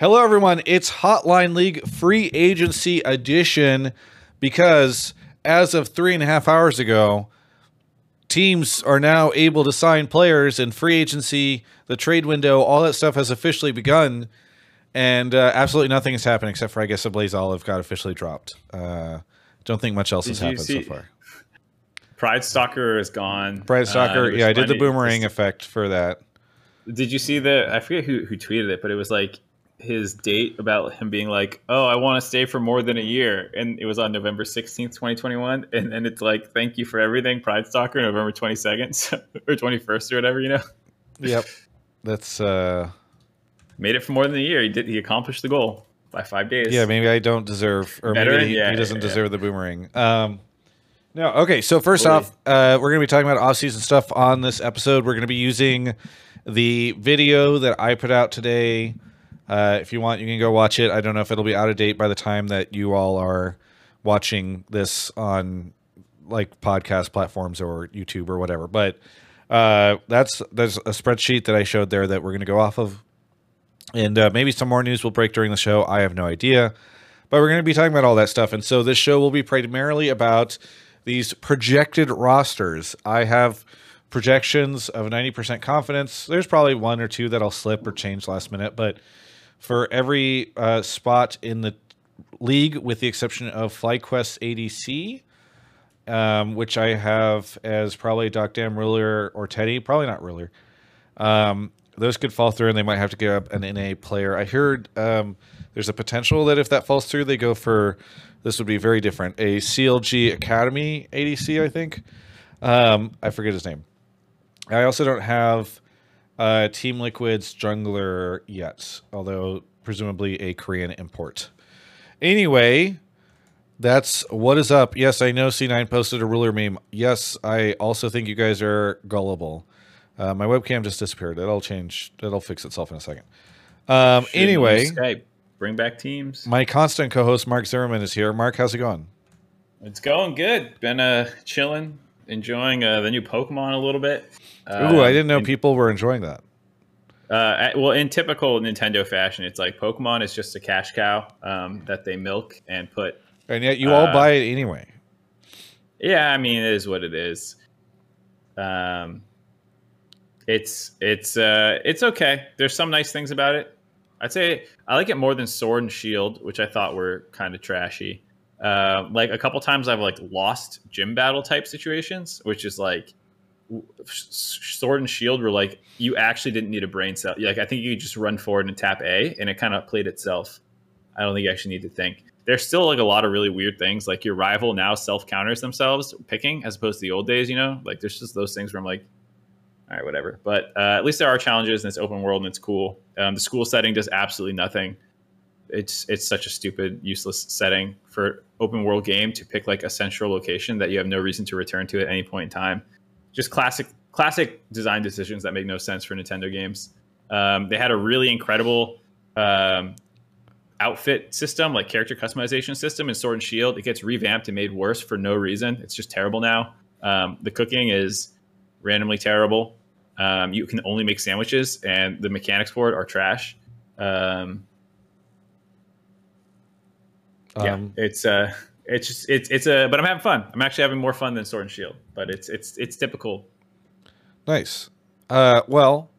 Hello, everyone. It's Hotline League Free Agency Edition because as of three and a half hours ago, teams are now able to sign players and free agency, the trade window, all that stuff has officially begun. And uh, absolutely nothing has happened except for, I guess, the Blaze Olive got officially dropped. Uh, don't think much else Did has happened see- so far. Pride Stalker is gone. Brad Uh, Stalker, was yeah, I did the boomerang effect for that. Did you see the? I forget who who tweeted it, but it was like his date about him being like, "Oh, I want to stay for more than a year," and it was on November sixteenth, twenty twenty one, and and it's like, "Thank you for everything, Pride Stalker," November twenty second or twenty first or whatever, you know. Yep. That's, uh, Made it for more than a year. He did. He accomplished the goal by five days. Yeah, maybe I don't deserve, or maybe he, Yeah, he doesn't yeah, yeah. deserve the boomerang. Um, no, okay. So first Totally. off, uh, we're going to be talking about off-season stuff on this episode. We're going to be using the video that I put out today. Uh, if you want, you can go watch it. I don't know if it'll be out of date by the time that you all are watching this on like podcast platforms or YouTube or whatever. But uh, that's there's a spreadsheet that I showed there that we're going to go off of and uh, maybe some more news will break during the show. I have no idea, but we're going to be talking about all that stuff. And so this show will be primarily about these projected rosters. I have projections of 90% confidence. There's probably one or two that'll slip or change last minute, but for every uh, spot in the league, with the exception of FlyQuest ADC, um, which I have as probably Doc Dam Ruler or Teddy, probably not Ruler. Um, those could fall through, and they might have to give up an NA player. I heard um, there's a potential that if that falls through, they go for this would be very different a CLG Academy ADC. I think um, I forget his name. I also don't have uh, Team Liquid's jungler yet, although presumably a Korean import. Anyway, that's what is up. Yes, I know C9 posted a ruler meme. Yes, I also think you guys are gullible. Uh, my webcam just disappeared. It'll change. It'll fix itself in a second. Um, Should anyway, Skype. Bring back teams. my constant co-host Mark Zimmerman is here. Mark, how's it going? It's going good. Been uh chilling, enjoying uh, the new Pokemon a little bit. Uh, Ooh, I didn't know in- people were enjoying that. Uh, well, in typical Nintendo fashion, it's like Pokemon is just a cash cow um, that they milk and put. And yet you all Uh, buy it anyway. Yeah, I mean, it is what it is. Um, it's it's uh, it's okay. There's some nice things about it. I'd say I like it more than Sword and Shield, which I thought were kind of trashy. Uh, like a couple times, I've like lost gym battle type situations, which is like Sword and Shield were like you actually didn't need a brain cell. Like I think you could just run forward and tap A, and it kind of played itself. I don't think you actually need to think. There's still like a lot of really weird things. Like your rival now self counters themselves picking as opposed to the old days. You know, like there's just those things where I'm like, all right, whatever. But uh, at least there are challenges and it's open world and it's cool. Um, the school setting does absolutely nothing. It's it's such a stupid, useless setting for open world game to pick like a central location that you have no reason to return to at any point in time. Just classic classic design decisions that make no sense for Nintendo games. Um, they had a really incredible um, outfit system, like character customization system in Sword and Shield. It gets revamped and made worse for no reason. It's just terrible now. Um, the cooking is randomly terrible. Um, you can only make sandwiches, and the mechanics for it are trash. Um, yeah, Um, it's uh, it's just it's it's a. But I'm having fun. I'm actually having more fun than Sword and Shield. But it's it's it's typical. Nice. Uh, well,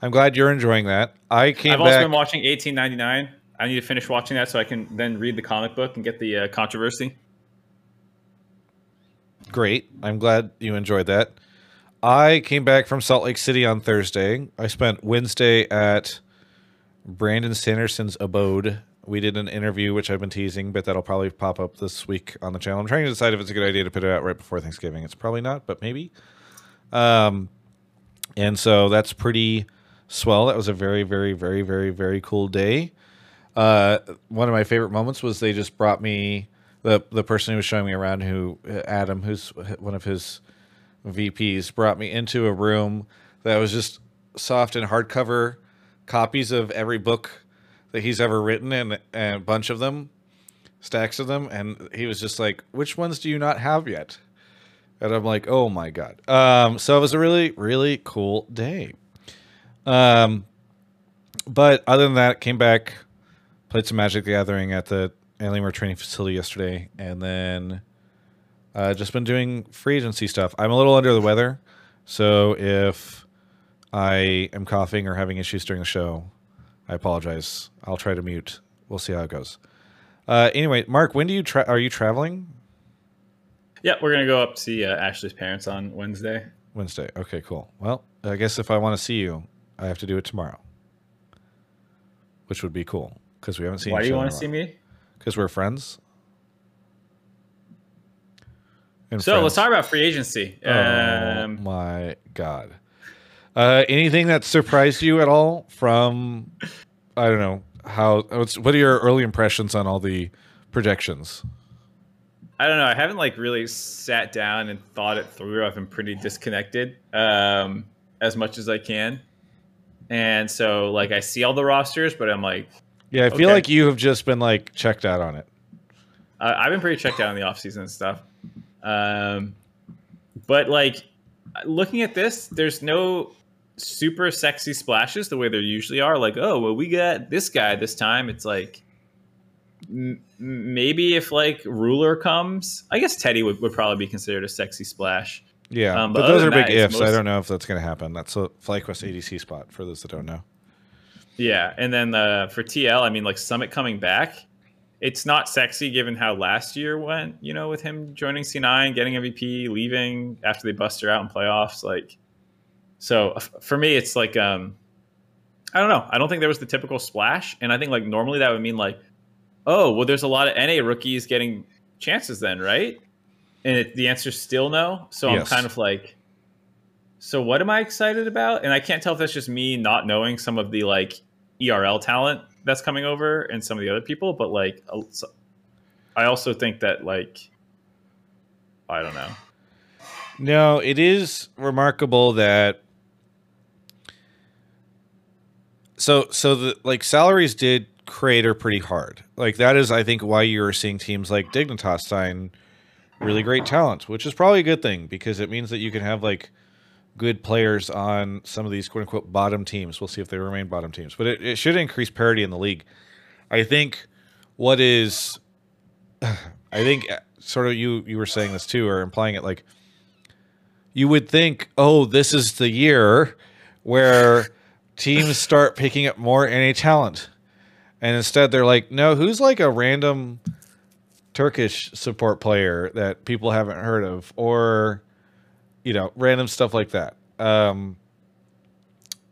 I'm glad you're enjoying that. I came I've also been watching 1899. I need to finish watching that so I can then read the comic book and get the uh, controversy. Great. I'm glad you enjoyed that. I came back from Salt Lake City on Thursday. I spent Wednesday at Brandon Sanderson's abode. We did an interview, which I've been teasing, but that'll probably pop up this week on the channel. I'm trying to decide if it's a good idea to put it out right before Thanksgiving. It's probably not, but maybe. Um, and so that's pretty swell. That was a very, very, very, very, very cool day. Uh, one of my favorite moments was they just brought me the the person who was showing me around, who Adam, who's one of his VPs, brought me into a room that was just soft and hardcover copies of every book that he's ever written, and, and a bunch of them, stacks of them, and he was just like, "Which ones do you not have yet?" And I'm like, "Oh my god!" Um, so it was a really, really cool day. Um, but other than that, came back played some Magic the Gathering at the Alienware training facility yesterday, and then uh, just been doing free agency stuff. I'm a little under the weather, so if I am coughing or having issues during the show, I apologize. I'll try to mute. We'll see how it goes. Uh, anyway, Mark, when do you tra- are you traveling? Yeah, we're gonna go up to see uh, Ashley's parents on Wednesday. Wednesday. Okay, cool. Well, I guess if I want to see you, I have to do it tomorrow, which would be cool because we haven't seen. Why do you want to see me? Because we're friends. And so friends. let's talk about free agency. Oh um, my god! Uh, anything that surprised you at all from? I don't know how. What are your early impressions on all the projections? I don't know. I haven't like really sat down and thought it through. I've been pretty disconnected um, as much as I can, and so like I see all the rosters, but I'm like, yeah, I feel okay. like you have just been like checked out on it. Uh, I've been pretty checked out on the offseason and stuff, um, but like looking at this, there's no super sexy splashes the way they usually are. Like, oh, well, we got this guy this time. It's like maybe if like ruler comes, I guess Teddy would, would probably be considered a sexy splash. Yeah, um, but, but those are big ifs. Most... I don't know if that's going to happen. That's a FlyQuest ADC spot for those that don't know. Yeah, and then uh, for TL, I mean, like Summit coming back, it's not sexy given how last year went. You know, with him joining C9, getting MVP, leaving after they bust her out in playoffs. Like, so for me, it's like um, I don't know. I don't think there was the typical splash, and I think like normally that would mean like oh, well, there's a lot of NA rookies getting chances then, right? And it, the answer's still no. So yes. I'm kind of like, so what am I excited about? And I can't tell if that's just me not knowing some of the like ERL talent that's coming over and some of the other people, but like, I also think that like, I don't know. No, it is remarkable that so so the like salaries did crater pretty hard. Like that is, I think, why you're seeing teams like Dignitas sign really great talent, which is probably a good thing because it means that you can have like good players on some of these quote unquote bottom teams. We'll see if they remain bottom teams, but it, it should increase parity in the league. I think what is, I think uh, sort of you you were saying this too, or implying it like you would think, oh, this is the year where teams start picking up more NA talent and instead they're like, no, who's like a random Turkish support player that people haven't heard of, or you know, random stuff like that. Um,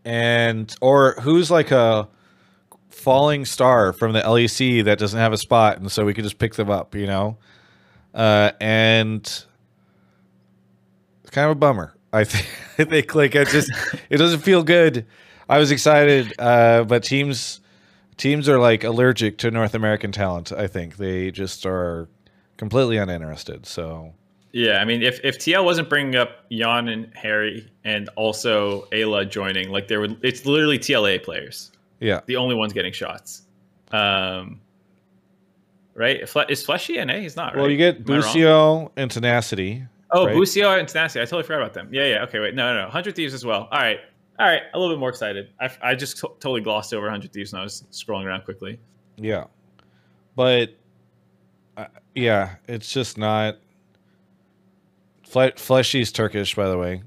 and or who's like a falling star from the LEC that doesn't have a spot, and so we could just pick them up, you know. Uh, and it's kind of a bummer. I think I think like it just it doesn't feel good. I was excited, uh, but teams teams are like allergic to North American talent. I think they just are completely uninterested. So yeah, I mean, if if TL wasn't bringing up Jan and Haeri and also Ayla joining, like there would, it's literally TLA players. Yeah, the only ones getting shots. Um, right? Is Fleshy NA? He's not. Well, right? you get Busio and Tenacity. Oh, right? Busio and Tenacity. I totally forgot about them. Yeah, yeah. Okay, wait. No, no, no. Hundred Thieves as well. All right. All right, a little bit more excited. I, I just t- totally glossed over 100 Thieves when I was scrolling around quickly. Yeah, but uh, yeah, it's just not. Fle- Fleshy's Turkish, by the way.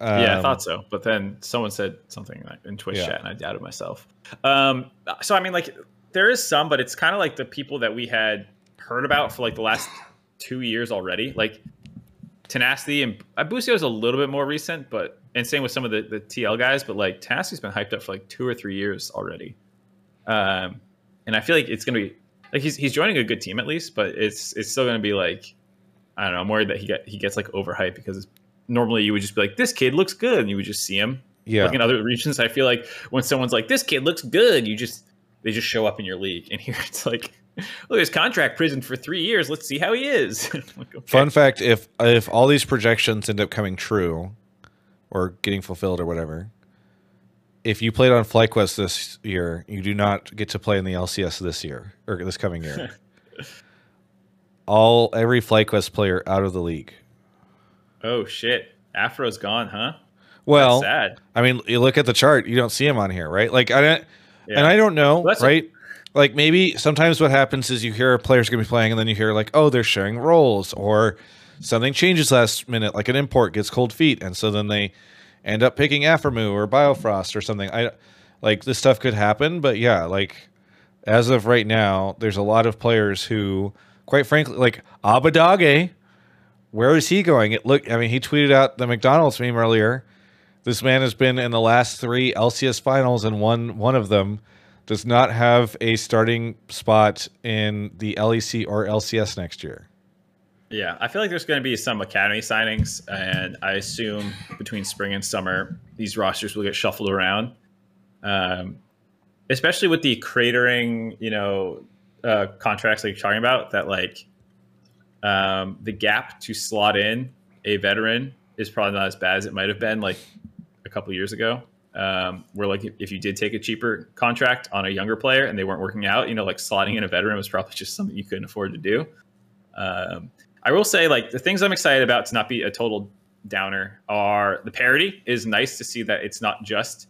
Um, yeah, I thought so, but then someone said something in Twitch yeah. chat, and I doubted myself. Um, so I mean, like there is some, but it's kind of like the people that we had heard about for like the last two years already. Like Tenacity and Busio is a little bit more recent, but and same with some of the, the TL guys, but like Tenacity's been hyped up for like two or three years already. Um, and I feel like it's gonna be like he's he's joining a good team at least, but it's it's still gonna be like I don't know. I'm worried that he get he gets like overhyped because normally you would just be like this kid looks good, and you would just see him. Yeah. Like in other regions, I feel like when someone's like this kid looks good, you just they just show up in your league, and here it's like look, his contract prison for three years. Let's see how he is. like, okay. Fun fact: if if all these projections end up coming true, or getting fulfilled, or whatever, if you played on FlyQuest this year, you do not get to play in the LCS this year or this coming year. all every FlyQuest player out of the league. Oh shit! Afro's gone, huh? Well, sad. I mean, you look at the chart, you don't see him on here, right? Like I don't, yeah. and I don't know, well, right? like maybe sometimes what happens is you hear a player's gonna be playing and then you hear like, oh, they're sharing roles or something changes last minute, like an import gets cold feet, and so then they end up picking Aphromoo or Biofrost or something. I like this stuff could happen, but yeah, like as of right now, there's a lot of players who, quite frankly, like Abbedagge, where is he going? It look, I mean, he tweeted out the McDonald's meme earlier. This man has been in the last three LCS finals and won one of them. Does not have a starting spot in the LEC or LCS next year. Yeah, I feel like there's going to be some academy signings, and I assume between spring and summer, these rosters will get shuffled around. Um, especially with the cratering, you know, uh, contracts like you're talking about, that like um, the gap to slot in a veteran is probably not as bad as it might have been like a couple years ago. Um, where like if you did take a cheaper contract on a younger player and they weren't working out, you know, like slotting in a veteran was probably just something you couldn't afford to do. Um, I will say, like the things I'm excited about to not be a total downer are the parity. Is nice to see that it's not just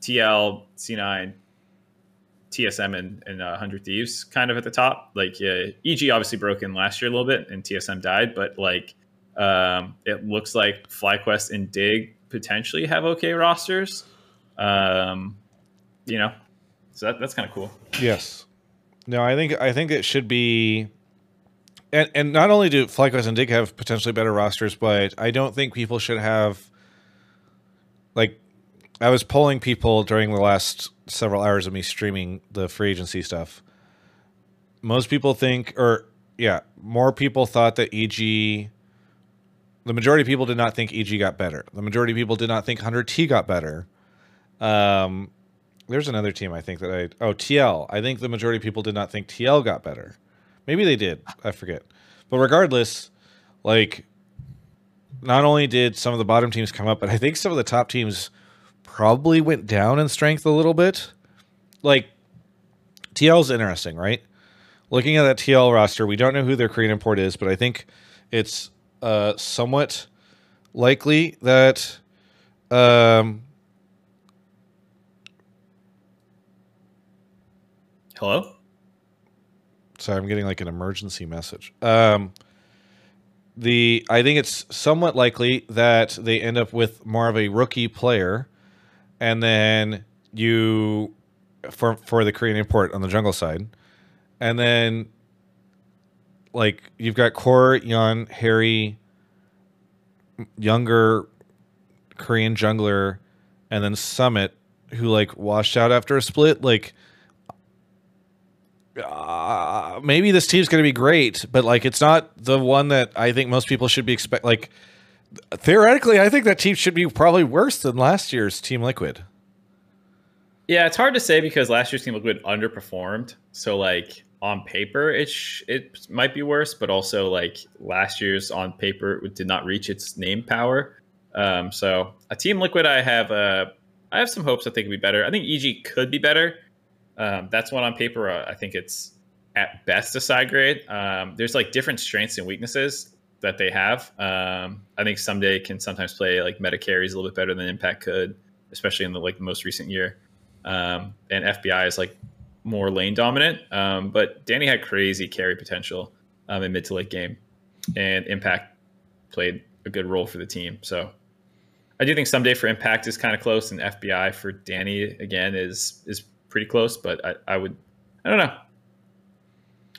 TL, C9, TSM, and, and uh, 100 Thieves kind of at the top. Like uh, EG obviously broke in last year a little bit, and TSM died, but like um, it looks like FlyQuest and Dig potentially have okay rosters. Um, you know, so that, that's kind of cool. Yes. No, I think I think it should be and and not only do FlyQuest and Dig have potentially better rosters, but I don't think people should have like I was polling people during the last several hours of me streaming the free agency stuff. Most people think or yeah, more people thought that EG the majority of people did not think EG got better. The majority of people did not think 100T got better. Um there's another team I think that I oh TL. I think the majority of people did not think TL got better. Maybe they did. I forget. But regardless, like not only did some of the bottom teams come up, but I think some of the top teams probably went down in strength a little bit. Like TL is interesting, right? Looking at that TL roster, we don't know who their Korean import is, but I think it's uh, somewhat likely that um, Hello? Sorry, I'm getting like an emergency message. Um, the I think it's somewhat likely that they end up with more of a rookie player, and then you for for the Korean import on the jungle side, and then like you've got Core, Yeon, Haeri, younger Korean jungler, and then Summit, who like washed out after a split. Like uh, maybe this team's going to be great, but like it's not the one that I think most people should be expect. Like theoretically, I think that team should be probably worse than last year's Team Liquid. Yeah, it's hard to say because last year's Team Liquid underperformed. So like on paper, it sh- it might be worse, but also like last year's on paper did not reach its name power. Um, so a Team Liquid, I have uh, I have some hopes that they could be better. I think EG could be better. Um, that's one on paper. Uh, I think it's at best a side grade. Um, there's like different strengths and weaknesses that they have. Um, I think Ssumday can sometimes play like meta carries a little bit better than Impact could, especially in the like most recent year. Um, and FBI is like more lane dominant. Um, but Danny had crazy carry potential um, in mid to late game, and Impact played a good role for the team. So I do think Ssumday for Impact is kind of close, and FBI for Danny again is is pretty close, but I, I would, I don't know.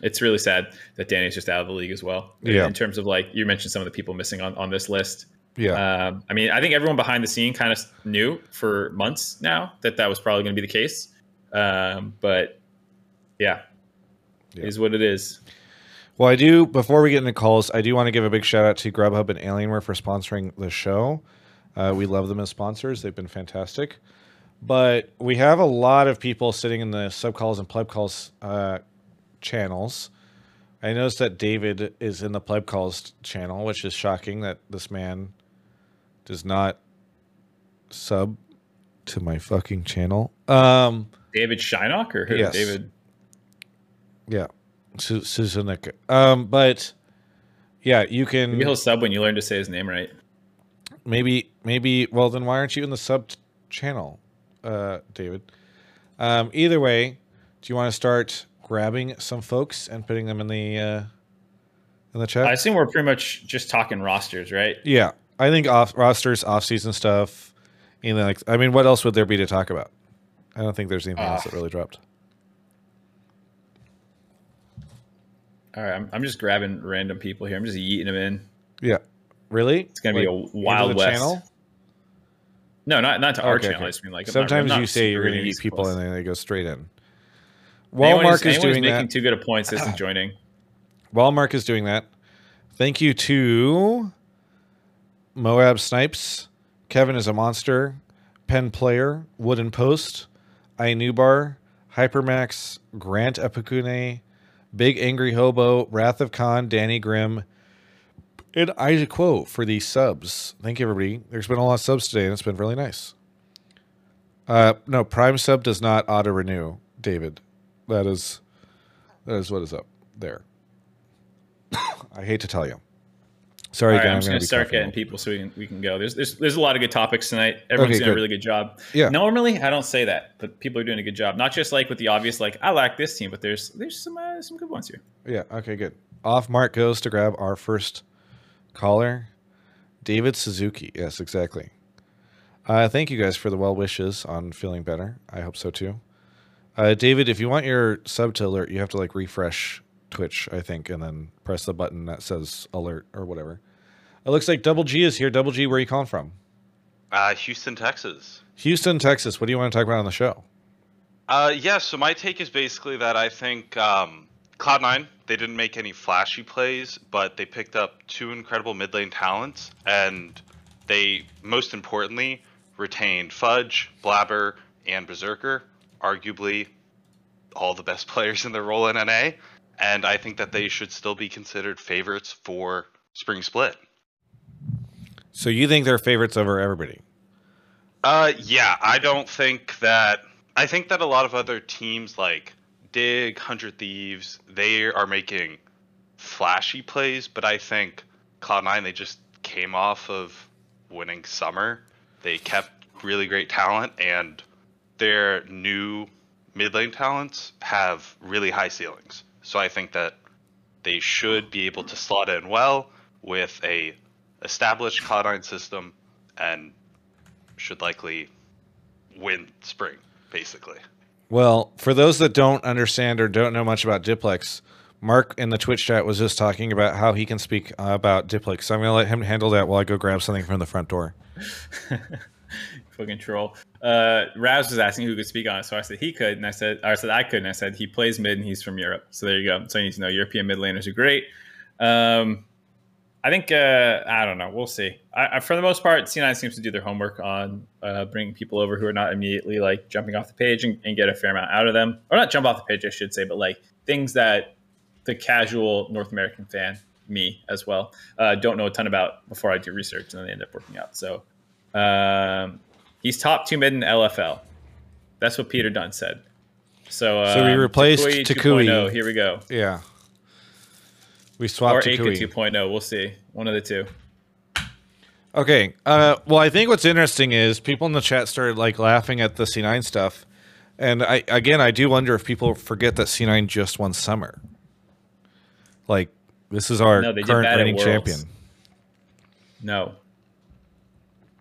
It's really sad that Danny's just out of the league as well. Yeah. In terms of like you mentioned some of the people missing on, on this list. Yeah. Um, I mean, I think everyone behind the scene kind of knew for months now that that was probably going to be the case. Um, but yeah, yeah, is what it is. Well, I do. Before we get into calls, I do want to give a big shout out to Grubhub and Alienware for sponsoring the show. Uh, we love them as sponsors; they've been fantastic. But we have a lot of people sitting in the sub calls and pleb calls uh, channels. I noticed that David is in the pleb calls channel, which is shocking that this man does not sub to my fucking channel. Um, David Shynock or who? Yes. David. Yeah, Su- Suzunika. Um, but yeah, you can. Maybe he'll sub when you learn to say his name right. Maybe, maybe. Well, then why aren't you in the sub t- channel? Uh, David. Um, either way, Do you want to start grabbing some folks and putting them in the uh, in the chat? I assume we're pretty much just talking rosters, right? yeah, I think off rosters, off season stuff. And like, I mean, what else would there be to talk about? I don't think there's anything else Ah. that really dropped. All right, I'm, I'm just grabbing random people here. I'm just yeeting them in. Yeah, really? It's gonna be a wild west. No, not not to our Okay, channel. okay. I just mean like not- Sometimes not you say you're going to eat people and then they go straight in. Walmart is who's doing making that. too good a points isn't joining. Walmart is doing that. Thank you to Moab Snipes. Kevin is a monster. Pen Player. Wooden Post. Inubar. Hypermax. Grant Epicune. Big Angry Hobo. Wrath of Khan. Danny Grimm. And Isaac Quo for the subs. Thank you, everybody. There's been a lot of subs today, and it's been really nice. Uh, no, Prime sub does not auto renew, David. That is that is what is up there. I hate to tell you. Sorry, right, again, I'm just gonna be start getting people so we can we can go. There's there's there's a lot of good topics tonight. Everyone's Okay, doing a really good job. Yeah. Normally I don't say that, but people are doing a good job. Not just like with the obvious, like I like this team, but there's there's some uh, some good ones here. Yeah. Okay. Good. Off mark goes to grab our first caller, David Suzuki. Yes, exactly. Uh, thank you guys for the well wishes on feeling better. I hope so too. Uh, David, if you want your sub to alert, you have to like refresh Twitch, I think, and then press the button that says alert or whatever. It looks like Double G is here. Double G, where are you calling from? Uh, Houston, Texas. Houston, Texas. What do you want to talk about on the show? Uh, yeah, so my take is basically that I think um, Cloud9, they didn't make any flashy plays, but they picked up two incredible mid lane talents, and they, most importantly, retained Fudge, Blabber, and Berserker, arguably all the best players in their role in NA, and I think that they should still be considered favorites for Spring Split. So you think they're favorites over everybody? Uh, yeah, I don't think that. I think that a lot of other teams like Dig, Hundred Thieves, they are making flashy plays, but I think Cloud9 they just came off of winning Summer. They kept really great talent, and their new mid lane talents have really high ceilings. So I think that they should be able to slot in well with a established Cloud9 system and should likely win spring, basically. Well, for those that don't understand or don't know much about Diplex, Mark in the Twitch chat was just talking about how he can speak uh, about Diplex. So I'm going to let him handle that while I go grab something from the front door. Fucking troll. Uh, Raz was asking who could speak on it, so I said he could, and I said, I said I could, and I said he plays mid and he's from Europe. So there you go. So you need to know European mid laners are great. Um, I think uh, I don't know. We'll see. I, I, for the most part, C9 seems to do their homework on uh, bringing people over who are not immediately like jumping off the page and, and get a fair amount out of them, or not jump off the page, I should say, but like things that the casual North American fan, me as well, uh, don't know a ton about before I do research, and then they end up working out. So um, he's top two mid in LFL. That's what Peter Dun said. So, uh, So we replaced 2.0, Takui. Here we go. Yeah. We swapped Or swapped Aka to 2.0. We'll see. One of the two. Okay. Uh, well, I think what's interesting is people in the chat started like laughing at the C9 stuff. And I again, I do wonder if people forget that C9 just won summer. Like, this is our No, current reigning champion. No.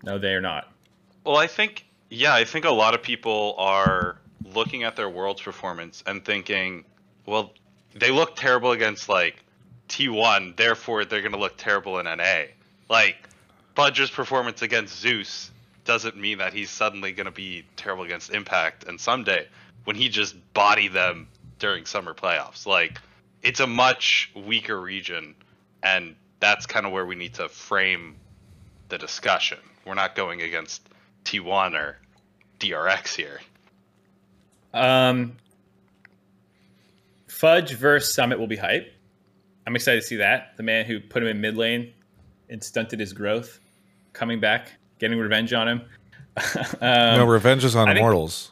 No, they are not. Well, I think, yeah, I think a lot of people are looking at their world's performance and thinking, well, they look terrible against like T1, therefore they're going to look terrible in NA. Like, Fudge's performance against Zeus doesn't mean that he's suddenly going to be terrible against Impact and Ssumday when he just body them during summer playoffs. Like, it's a much weaker region, and that's kind of where we need to frame the discussion. We're not going against T1 or DRX here. Um, Fudge versus Summit will be hype. I'm excited to see that. The man who put him in mid lane and stunted his growth, coming back, getting revenge on him. um, no, revenge is on I think- immortals.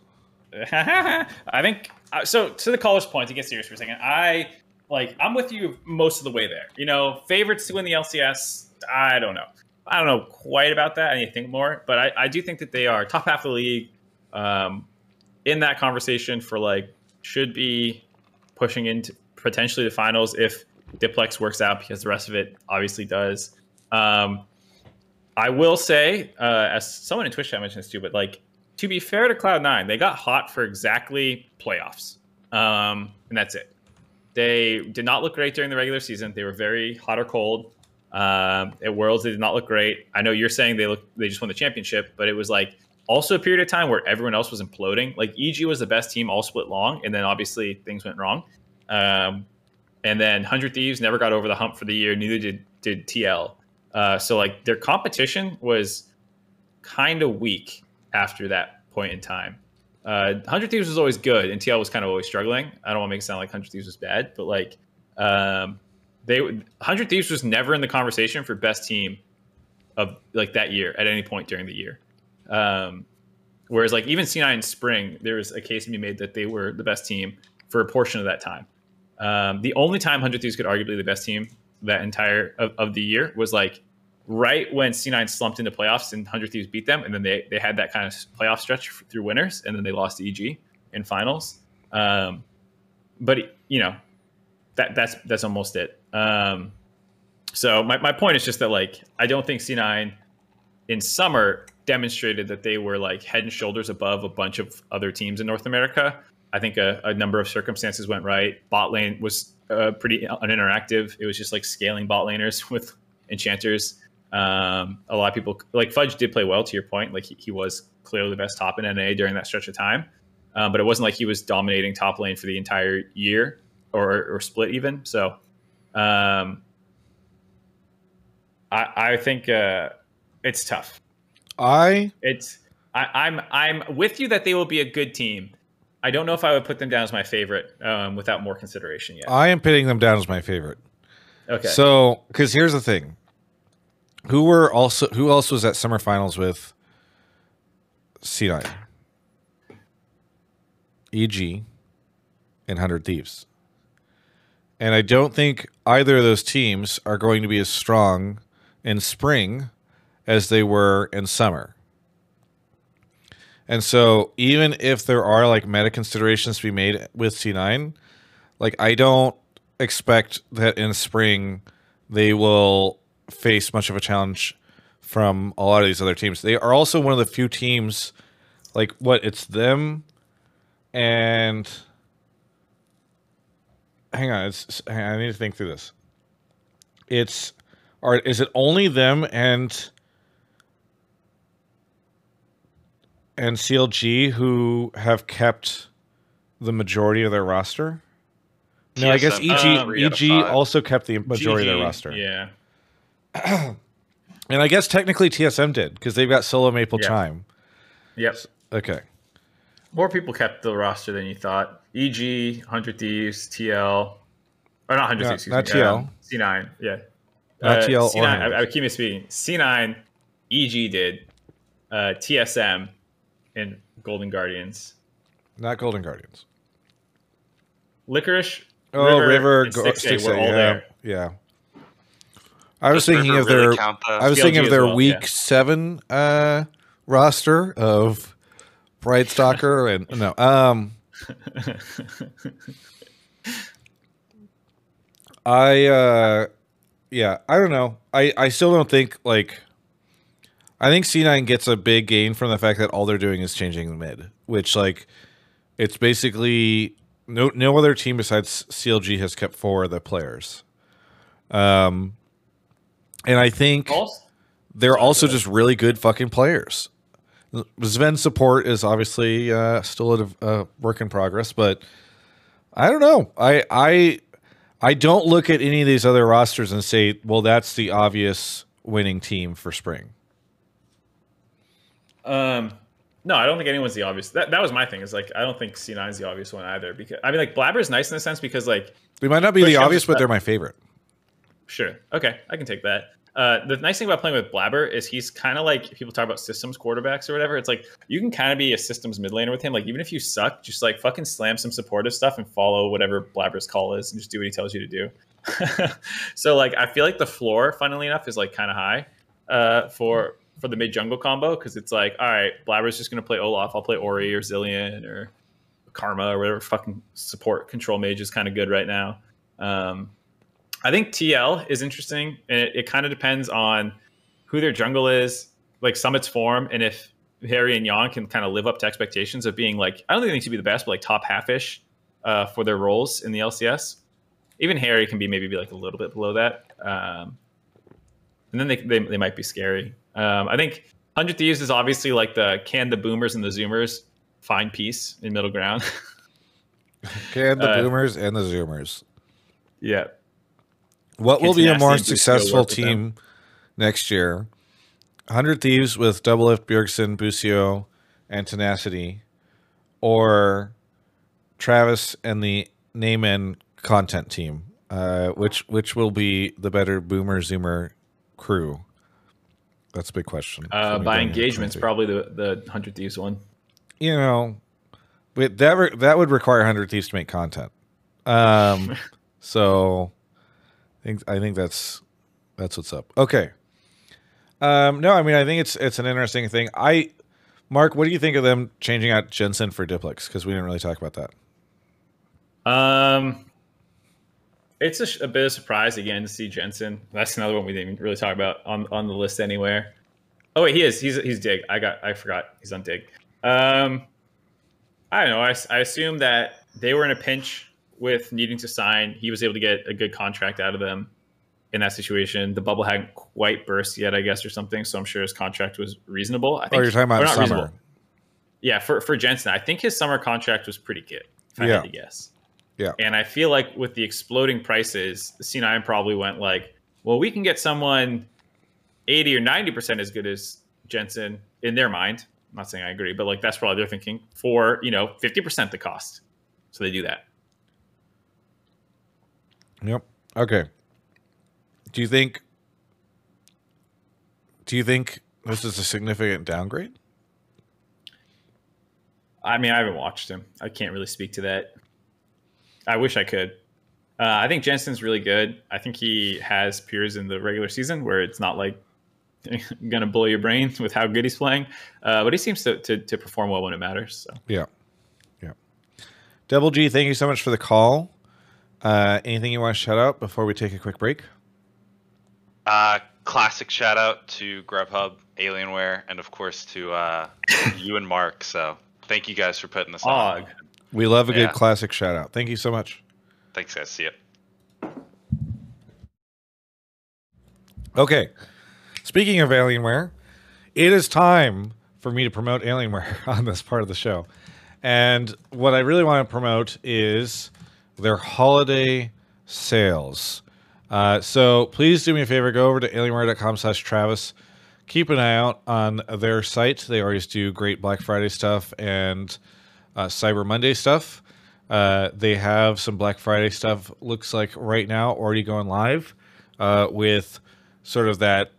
I think uh, so. To the caller's point, to get serious for a second, I like I'm with you most of the way there. You know, favorites to win the LCS. I don't know. I don't know quite about that. I need to think more, but I, I do think that they are top half of the league. Um, in that conversation for like should be pushing into potentially the finals if Diplex works out because the rest of it obviously does. Um, I will say, uh, as someone in Twitch chat mentioned this too, but like to be fair to Cloud9, they got hot for exactly playoffs, um, and that's it. They did not look great during the regular season. They were very hot or cold. Um, at Worlds, they did not look great. I know you're saying they look they just won the championship, but it was like also a period of time where everyone else was imploding. Like EG was the best team all split long, and then obviously things went wrong. Um, and then Hundred Thieves never got over the hump for the year. Neither did did TL. Uh, so like their competition was kind of weak after that point in time. Uh, Hundred Thieves was always good, and TL was kind of always struggling. I don't want to make it sound like Hundred Thieves was bad, but like um, they Hundred Thieves was never in the conversation for best team of like that year at any point during the year. Um, whereas like even C9 in spring, there was a case to be made that they were the best team for a portion of that time. Um, the only time Hundred Thieves could arguably be the best team that entire of, of the year was like right when C9 slumped into playoffs and 100 Thieves beat them. And then they, they had that kind of playoff stretch through winners and then they lost to EG in finals. Um, but, you know, that that's that's almost it. Um, so my, my point is just that, like, I don't think C9 in summer demonstrated that they were like head and shoulders above a bunch of other teams in North America. I think a, a number of circumstances went right. Bot lane was uh, pretty uninteractive. It was just like scaling bot laners with enchanters. Um, a lot of people like Fudge did play well to your point. Like he, he was clearly the best top in NA during that stretch of time. Um, but it wasn't like he was dominating top lane for the entire year or, or split even. So um, I, I think uh, it's tough. I it's I, I'm I'm with you that they will be a good team. I don't know if I would put them down as my favorite um, without more consideration yet. I am putting them down as my favorite. Okay. So, because here's the thing, who were also who else was at summer finals with C9, EG, and Hundred Thieves, and I don't think either of those teams are going to be as strong in spring as they were in summer. And so, even if there are like meta considerations to be made with C9, like I don't expect that in spring they will face much of a challenge from a lot of these other teams. They are also one of the few teams, like what it's them, and hang on, it's hang on, I need to think through this. It's are is it only them and and CLG who have kept the majority of their roster? No, I guess EG uh, three out of EG also kept the majority of their roster. Yeah. And I guess technically TSM did because they've got solo Maple Yeah. Chime. Yep. Okay. More people kept the roster than you thought. EG, Hundred Thieves, TL, or not Hundred Not- Thieves, excuse not me, TL. um, C9. Yeah. Not Uh, TL C9. I, 100. I keep misspeaking. C9, EG did, uh, TSM, and Golden Guardians. Not Golden Guardians. Licorice. Oh, River, and Go- Stixxay Stixxay, were all yeah, there. yeah. I was Does thinking River of their. really count the- I was CLG thinking of as their well, week yeah. seven uh, roster of Bright Stalker and no. Um, I uh, yeah, I don't know. I I still don't think like. I think C9 gets a big gain from the fact that all they're doing is changing the mid, which like it's basically no no other team besides CLG has kept four of the players. Um and I think they're also just really good fucking players. Zven support is obviously uh, still a, a work in progress, but I don't know. I I I don't look at any of these other rosters and say, well, that's the obvious winning team for spring. Um, no, I don't think anyone's the obvious. That, that was my thing. Is like I don't think C9 is the obvious one either. Because I mean, like Blabber is nice in a sense because like They might not be the obvious, but they're my favorite. Sure. Okay, I can take that. Uh, the nice thing about playing with Blabber is he's kind of like people talk about systems quarterbacks or whatever. It's like you can kind of be a systems mid laner with him. Like even if you suck, just like fucking slam some supportive stuff and follow whatever Blabber's call is and just do what he tells you to do. so like I feel like the floor, funnily enough, is like kind of high uh, for for the mid jungle combo because it's like all right, Blabber's just gonna play Olaf. I'll play Ori or Zilean or Karma or whatever fucking support control mage is kind of good right now. Um, I think TL is interesting, and it, it kind of depends on who their jungle is, like Summit's form, and if Haeri and Yeon can kind of live up to expectations of being like I don't think they need to be the best, but like top half ish uh, for their roles in the LCS. Even Haeri can be maybe be like a little bit below that, um, and then they, they they might be scary. Um, I think Hundred Thieves is obviously like the can the boomers and the zoomers find peace in middle ground. Can the Uh, boomers and the zoomers. yeah, What will be a more successful work with them? team next year? 100 Thieves with Doublelift, Bjergsen, Busio, and Tenacity, or Travis and the Naaman content team? Uh, which which will be the better Boomer Zoomer crew? That's a big question. uh, by engagement's probably the the Hundred Thieves one. you know, but that re- that would require Hundred Thieves to make content. Um, so I think I think that's that's what's up. Okay. Um, no, I mean I think it's it's an interesting thing. I, Mark, what do you think of them changing out Jensen for Diplex? Because we didn't really talk about that. Um, it's a, a bit of surprise again to see Jensen. That's another one we didn't really talk about on on the list anywhere. Oh wait, he is. He's he's Dig. I got. I forgot. He's on Dig. Um, I don't know. I, I assume that they were in a pinch with needing to sign. He was able to get a good contract out of them in that situation. The bubble hadn't quite burst yet, I guess, or something. So I'm sure his contract was reasonable. I think. Oh, you're talking about summer. reasonable. Yeah, for for Jensen, I think his summer contract was pretty good. If I Yeah. had to guess. Yeah. And I feel like with the exploding prices, C9 probably went like, well, we can get someone 80 or 90% as good as Jensen in their mind. I'm not saying I agree, but like that's probably they're thinking for, you know, 50% the cost. So they do that. Yep. Okay. Do you think? Do you think this is a significant downgrade? I mean, I haven't watched him. I can't really speak to that. I wish I could. Uh, I think Jensen's really good. I think he has peers in the regular season where it's not like gonna blow your brain with how good he's playing. Uh, but he seems to, to to perform well when it matters. So Yeah. Yeah. Double G, thank you so much for the call. Uh, anything you want to shout out before we take a quick break? Uh, classic shout out to Grubhub, Alienware, and of course to uh, you and Mark. So thank you guys for putting this on. We love a good classic shout out. Thank you so much. Thanks, guys. See ya. Okay. Speaking of Alienware, it is time for me to promote Alienware on this part of the show. And what I really want to promote is their holiday sales. Uh, so please do me a favor, go over to alienware.com slash Travis. Keep an eye out on their site. They always do great Black Friday stuff and uh, Cyber Monday stuff. Uh, they have some Black Friday stuff, looks like right now, already going live uh, with sort of that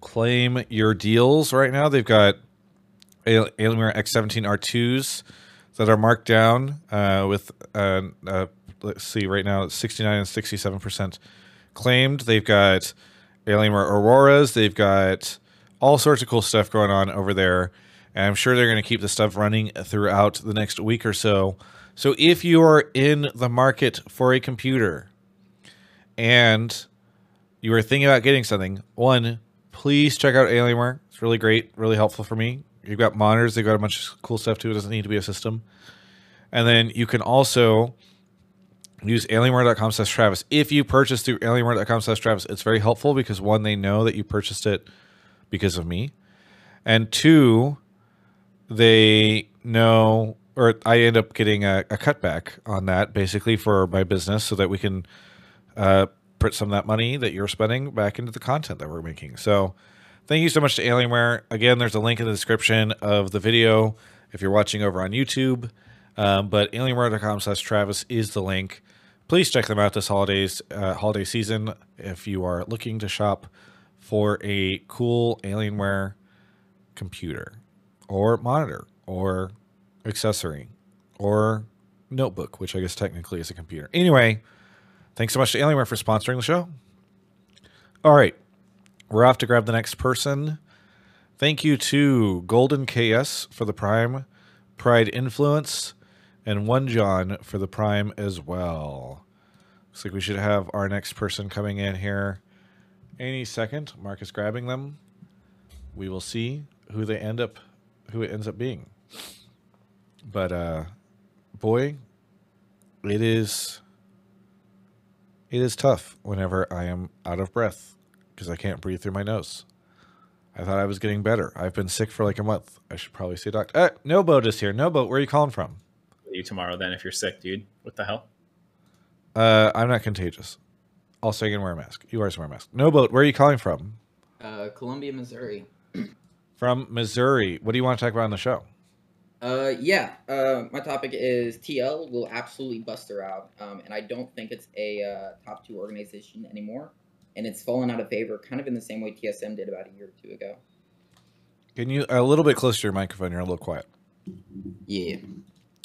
claim your deals right now. They've got Al- Alienware X17 R2s that are marked down uh, with, uh, uh, let's see, right now it's 69 and 67% claimed. They've got Alienware Auroras. They've got all sorts of cool stuff going on over there. And I'm sure they're going to keep the stuff running throughout the next week or so. So if you are in the market for a computer and you are thinking about getting something, one, please check out Alienware. It's really great, really helpful for me. You've got monitors, they've got a bunch of cool stuff too. It doesn't need to be a system. And then you can also use alienware.com slash Travis. If you purchase through alienware.com slash Travis, it's very helpful because one, they know that you purchased it because of me. And two, they know or I end up getting a, a cutback on that basically for my business so that we can uh, put some of that money that you're spending back into the content that we're making. So thank you so much to Alienware. Again, there's a link in the description of the video if you're watching over on YouTube. Um, but alienware.com slash Travis is the link. Please check them out this holidays uh, holiday season if you are looking to shop for a cool Alienware computer or monitor or accessory or notebook, which I guess technically is a computer. Anyway, thanks so much to Alienware for sponsoring the show. All right, we're off to grab the next person. Thank you to Golden KS for the Prime Pride Influence and one John for the Prime as well. Looks like we should have our next person coming in here any second. Marcus grabbing them. We will see who they end up, who it ends up being. But uh, boy, it is. It is tough whenever I am out of breath because I can't breathe through my nose. I thought I was getting better. I've been sick for like a month. I should probably see a doctor. Uh, Noboat is here. Noboat. Where are you calling from? You tomorrow then if you're sick, dude. What the hell? Uh, I'm not contagious. Also, you can wear a mask. You always wear a mask. Noboat. Where are you calling from? Uh, Columbia, Missouri. From Missouri. What do you want to talk about on the show? Uh, yeah. Uh, my topic is TL will absolutely bust her out, um, and I don't think it's a uh, top two organization anymore, and it's fallen out of favor, kind of in the same way TSM did about a year or two ago. Can you a little bit closer to your microphone? You're a little quiet. Yeah.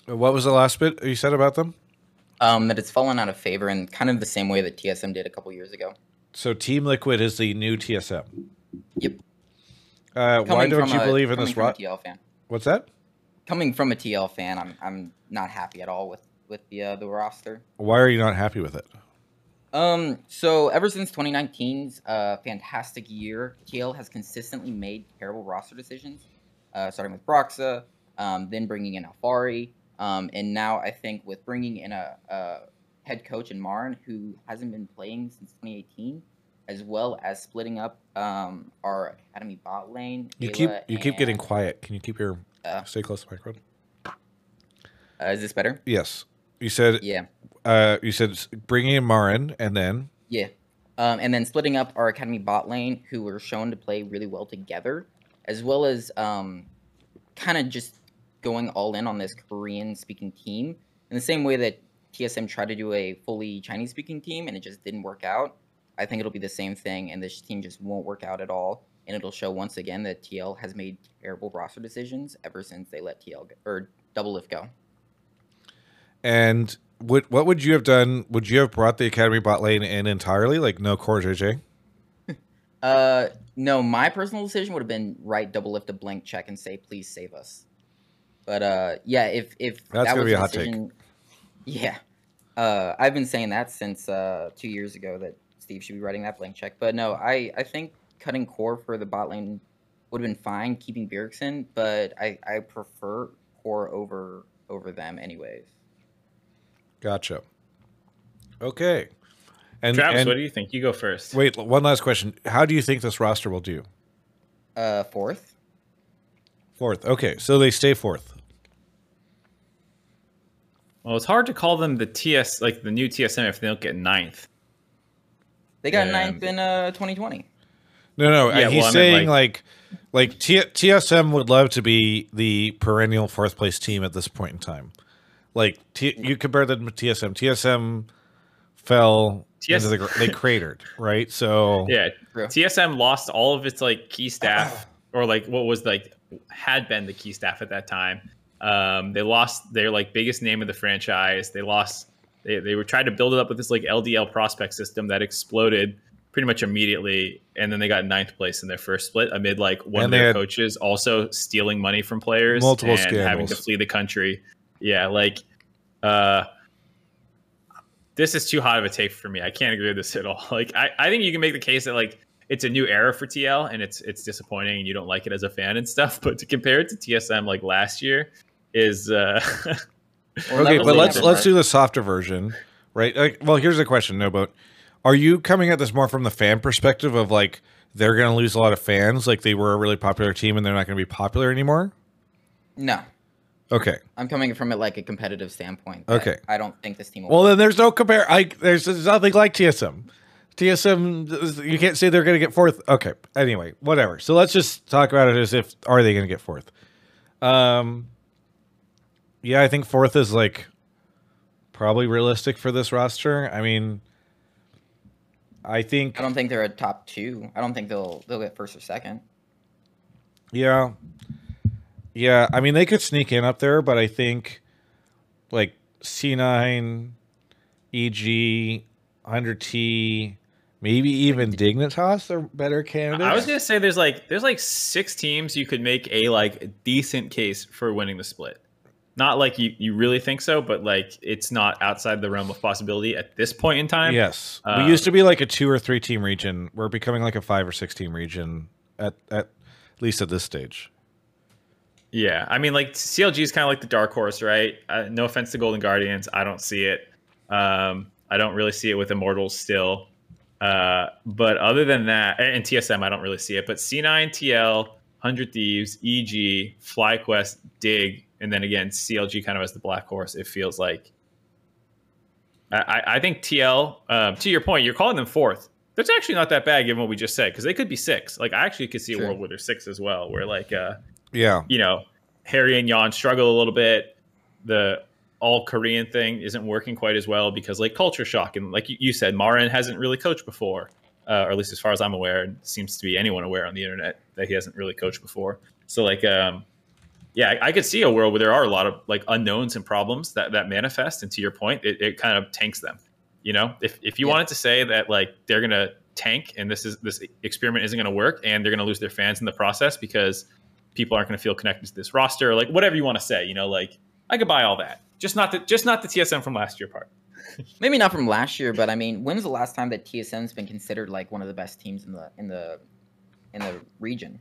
What was the last bit you said about them? Um, that it's fallen out of favor in kind of the same way that TSM did a couple years ago. So Team Liquid is the new TSM. Yep. Uh, why don't you a- believe in this? a TL fan? What's that? Coming from a TL fan, I'm I'm not happy at all with with the uh, the roster. Why are you not happy with it? Um, so ever since 2019's uh, fantastic year, TL has consistently made terrible roster decisions, uh, starting with Broxah, um, then bringing in Alphari, um, and now I think with bringing in a, a head coach in Marin who hasn't been playing since 2018, as well as splitting up um, our academy bot lane. You keep you keep getting quiet. Can you keep your Uh. stay close to the microphone? Uh, is this better? Yes. You said Yeah. uh you said bringing in Marin and then Yeah. Um, and then splitting up our academy bot lane, who were shown to play really well together, as well as um, kind of just going all in on this Korean speaking team in the same way that TSM tried to do a fully Chinese speaking team and it just didn't work out. I think it'll be the same thing, and this team just won't work out at all. And it'll show once again that TL has made terrible roster decisions ever since they let TL go, or Doublelift go. and what what would you have done? Would you have brought the Academy bot lane in entirely, like no core JJ? Uh, no, my personal decision would have been write Doublelift a blank check and say, please save us. But uh, yeah, if if That's gonna was be a the hot take. decision- Yeah, uh, I've been saying that since uh two years ago that Steve should be writing that blank check. But no, I I think cutting core for the bot lane would have been fine, keeping Bjergsen, but I I prefer core over over them anyways. Gotcha. Okay. And, Travis, and what do you think? You go first. wait, one last question. How do you think this roster will do? Uh, fourth. Fourth. Okay, so they stay fourth. Well, it's hard to call them the TS like the new TSM if they don't get ninth. They got Yeah, ninth in uh 2020. No, no, Yeah, he's well, I meant, saying like, like, T- TSM would love to be the perennial fourth place team at this point in time. Like, T- you compare them to TSM. TSM fell TS into the gr- they cratered, right? So Yeah, True. TSM lost all of its like key staff, or like what was like had been the key staff at that time. Um, they lost their like biggest name of the franchise. They lost. They they were trying to build it up with this like LDL prospect system that exploded pretty much immediately, and then they got ninth place in their first split amid like one And of their coaches also stealing money from players, multiple and having to flee the country. Yeah, like. uh this is too hot of a take for me. I can't agree with this at all. Like, I, I think you can make the case that like it's a new era for TL and it's it's disappointing and you don't like it as a fan and stuff. But to compare it to TSM like last year is uh Well, okay, but let's let's Mark. do the softer version, right? Like, well, here's the question, no, boat. are you coming at this more from the fan perspective of like they're going to lose a lot of fans, like they were a really popular team and they're not going to be popular anymore? No, Okay. I'm coming from it like a competitive standpoint. Okay. I don't think this team will. Well, then there's no compare. I there's, there's nothing like TSM. TSM, you can't say they're going to get fourth. Okay. Anyway, whatever. So let's just talk about it as if are they going to get fourth? Um. Yeah, I think fourth is like probably realistic for this roster. I mean, I think I don't think they're a top two. I don't think they'll they'll get first or second. Yeah. Yeah, I mean they could sneak in up there, but I think like C9, EG, 100T, maybe even Dignitas are better candidates. I was gonna say there's like there's like six teams you could make a like decent case for winning the split. Not like you, you really think so, but like it's not outside the realm of possibility at this point in time. Yes, Uh, we used to be like a two or three team region. We're becoming like a five or six team region at at least at this stage. Yeah, I mean, like CLG is kind of like the dark horse, right? Uh, no offense to Golden Guardians, I don't see it. Um, I don't really see it with Immortals still. Uh, but other than that, and TSM, I don't really see it. But C9, TL, Hundred Thieves, EG, FlyQuest, Dig, and then again CLG kind of as the black horse. It feels like. I, I- think TL. Um, to your point, you're calling them fourth. That's actually not that bad given what we just said because they could be six. Like I actually could see a Sure. world where they're six as well, where like. Uh, Yeah, you know, Haeri and Yeon struggle a little bit. The all Korean thing isn't working quite as well because like culture shock and like you, you said, Marin hasn't really coached before, uh, or at least as far as I'm aware, and seems to be anyone aware on the internet that he hasn't really coached before. So like, um, yeah, I, could see a world where there are a lot of like unknowns and problems that that manifest. And to your point, it, it kind of tanks them. You know, if if you Yeah. wanted to say that like they're gonna tank and this is this experiment isn't gonna work and they're gonna lose their fans in the process because people aren't going to feel connected to this roster, or like whatever you want to say. You know, like I could buy all that. Just not the just not the TSM from last year part. Maybe not from last year, but I mean, when's the last time that TSM's been considered like one of the best teams in the in the in the region?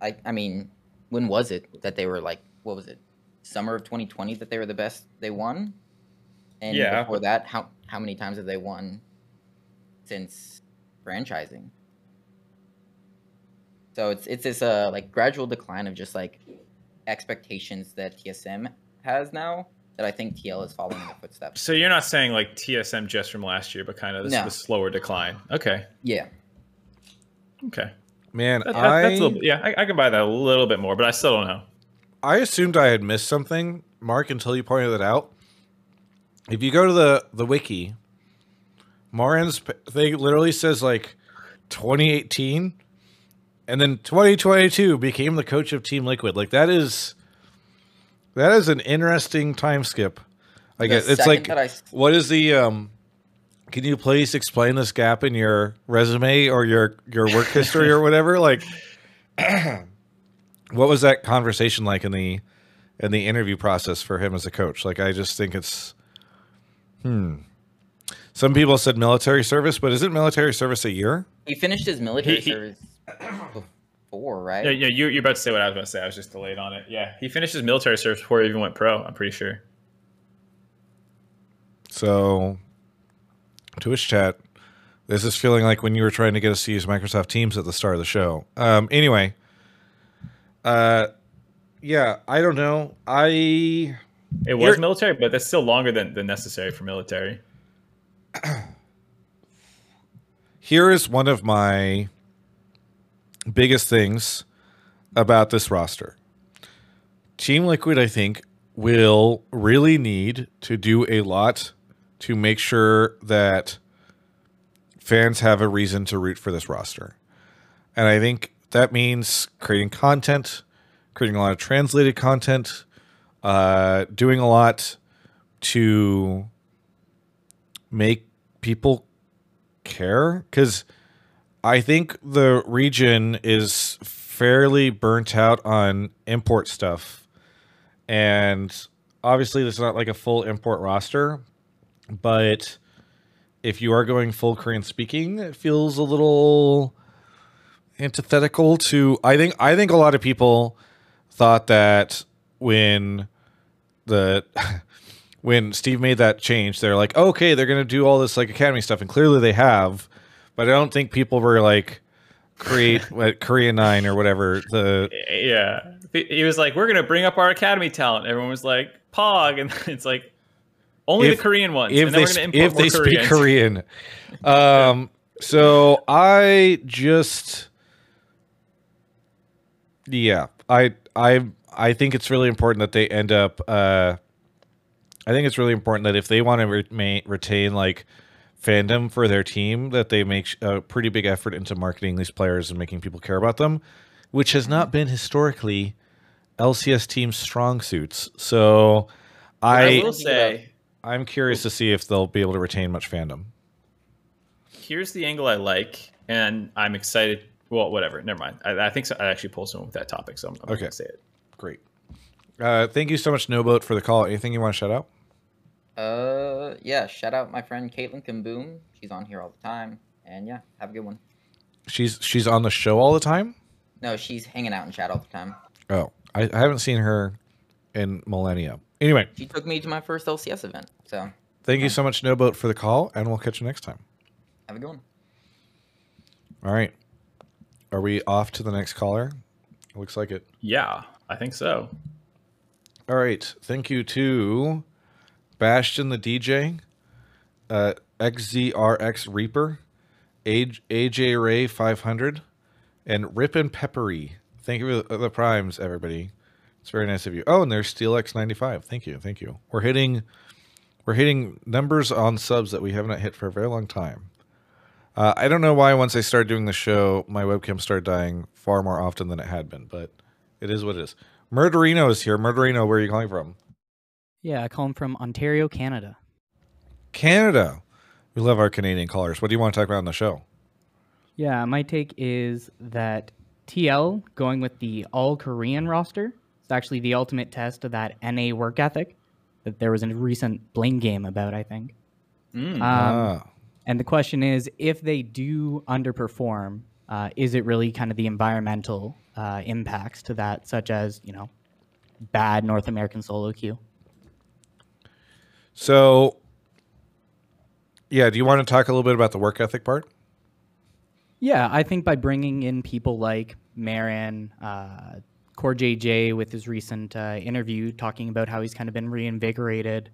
I I mean, when was it that they were like what was it? Summer of 2020 that they were the best they won? And Yeah. before that, how how many times have they won since franchising? So it's it's this uh like gradual decline of just like expectations that TSM has now that I think TL is following in the footsteps. So you're not saying like TSM just from last year, but kind of this, No. this slower decline. Okay, Yeah. okay, man, that, that- I that's a little, yeah, I, I can buy that a little bit more, but I still don't know. I assumed I had missed something, Mark, until you pointed it out. If you go to the the wiki, Marin's thing literally says like 2018, and then 2022 became the coach of Team Liquid. Like that is that is an interesting time skip. I guess it's like that I s- what is the um? Can you please explain this gap in your resume or your your work history or whatever? Like, what was that conversation like in the in the interview process for him as a coach? Like, I just think it's hmm. Some people said military service, but isn't military service a year? He finished his military He- he- service before, right? Yeah, yeah, you, you're about to say what I was about to say. I was just delayed on it. Yeah, he finished his military service before he even went pro. I'm pretty sure. So, Twitch chat. This is feeling like when you were trying to get us to use Microsoft Teams at the start of the show. Um, anyway, uh, yeah, I don't know. I It was military, but that's still longer than, than necessary for military. here is one of my biggest things about this roster. Team Liquid, I think, will really need to do a lot to make sure that fans have a reason to root for this roster. And I think that means creating content, creating a lot of translated content, uh, doing a lot to make people care because I think the region is fairly burnt out on import stuff. And obviously, it's not like a full import roster, but if you are going full Korean speaking, it feels a little antithetical to I think I think a lot of people thought that when the when Steve made that change, they're like, okay, they're gonna do all this like academy stuff, and clearly they have, but I don't think people were like create what Korea Nine or whatever the Yeah, he he was like, "We're gonna bring up our academy talent." Everyone was like, "Pog," and it's like only If- the Korean ones. if and they we're gonna sp- if they speak Korean. Um, so I just yeah, I I I think it's really important that they end up. Uh, I think it's really important that if they want to re- retain like fandom for their team, that they make a pretty big effort into marketing these players and making people care about them, which has not been historically LCS teams' strong suits. So I, I will say, I'm curious to see if they'll be able to retain much fandom. here's the angle I like, and I'm excited. Well, whatever, never mind. I, I think so, I actually pulled someone with that topic, so I'm, I'm Okay. gonna say it. Great. Uh, thank you so much, Noboat, for the call. Anything you want to shout out? Uh, yeah. Shout out my friend Caitlin Kamboom. She's on here all the time. And yeah, have a good one. She's she's on the show all the time. No, she's hanging out in chat all the time. Oh, I, I haven't seen her in millennia. Anyway, She took me to my first LCS event. So thank you so much, Noboat, for the call, and we'll catch you next time. have a good one. All right. Are we off to the next caller? Looks like it. Yeah, I think so. All right. Thank you to Bastion the DJ, uh, XZRX Reaper, AJ, AJ Ray 500, and Rip and Peppery. Thank you for the, the primes, everybody. It's very nice of you. Oh, and there's SteelX95. Thank you. Thank you. We're hitting we're hitting numbers on subs that we have not hit for a very long time. Uh, I don't know why once I started doing the show, my webcam started dying far more often than it had been, but it is what it is. Murderino is here. Murderino, where are you calling from? Yeah, I call him from Ontario, Canada. Canada. We love our Canadian callers. What do you want to talk about on the show? Yeah, my take is that TL going with the all Korean roster is actually the ultimate test of that NA work ethic that there was a recent blame game about, I think. Mm. Um, ah, And the question is if they do underperform, uh, is it really kind of the environmental uh, impacts to that, such as, you know, bad North American solo queue? so yeah. Do you want to talk a little bit about the work ethic part? Yeah, I think by bringing in people like Marin, uh, Core JJ with his recent uh, interview talking about how he's kind of been reinvigorated,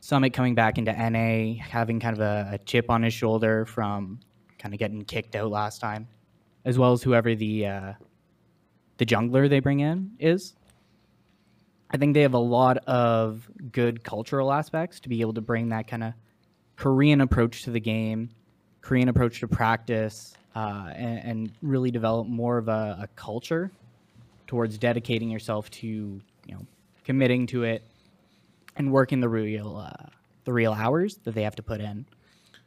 Summit coming back into NA, having kind of a, a chip on his shoulder from kind of getting kicked out last time, as well as whoever the uh, the jungler they bring in is. I think they have a lot of good cultural aspects to be able to bring that kind of Korean approach to the game, Korean approach to practice, uh, and, and really develop more of a, a culture towards dedicating yourself to you know committing to it and working the real uh, the real hours that they have to put in.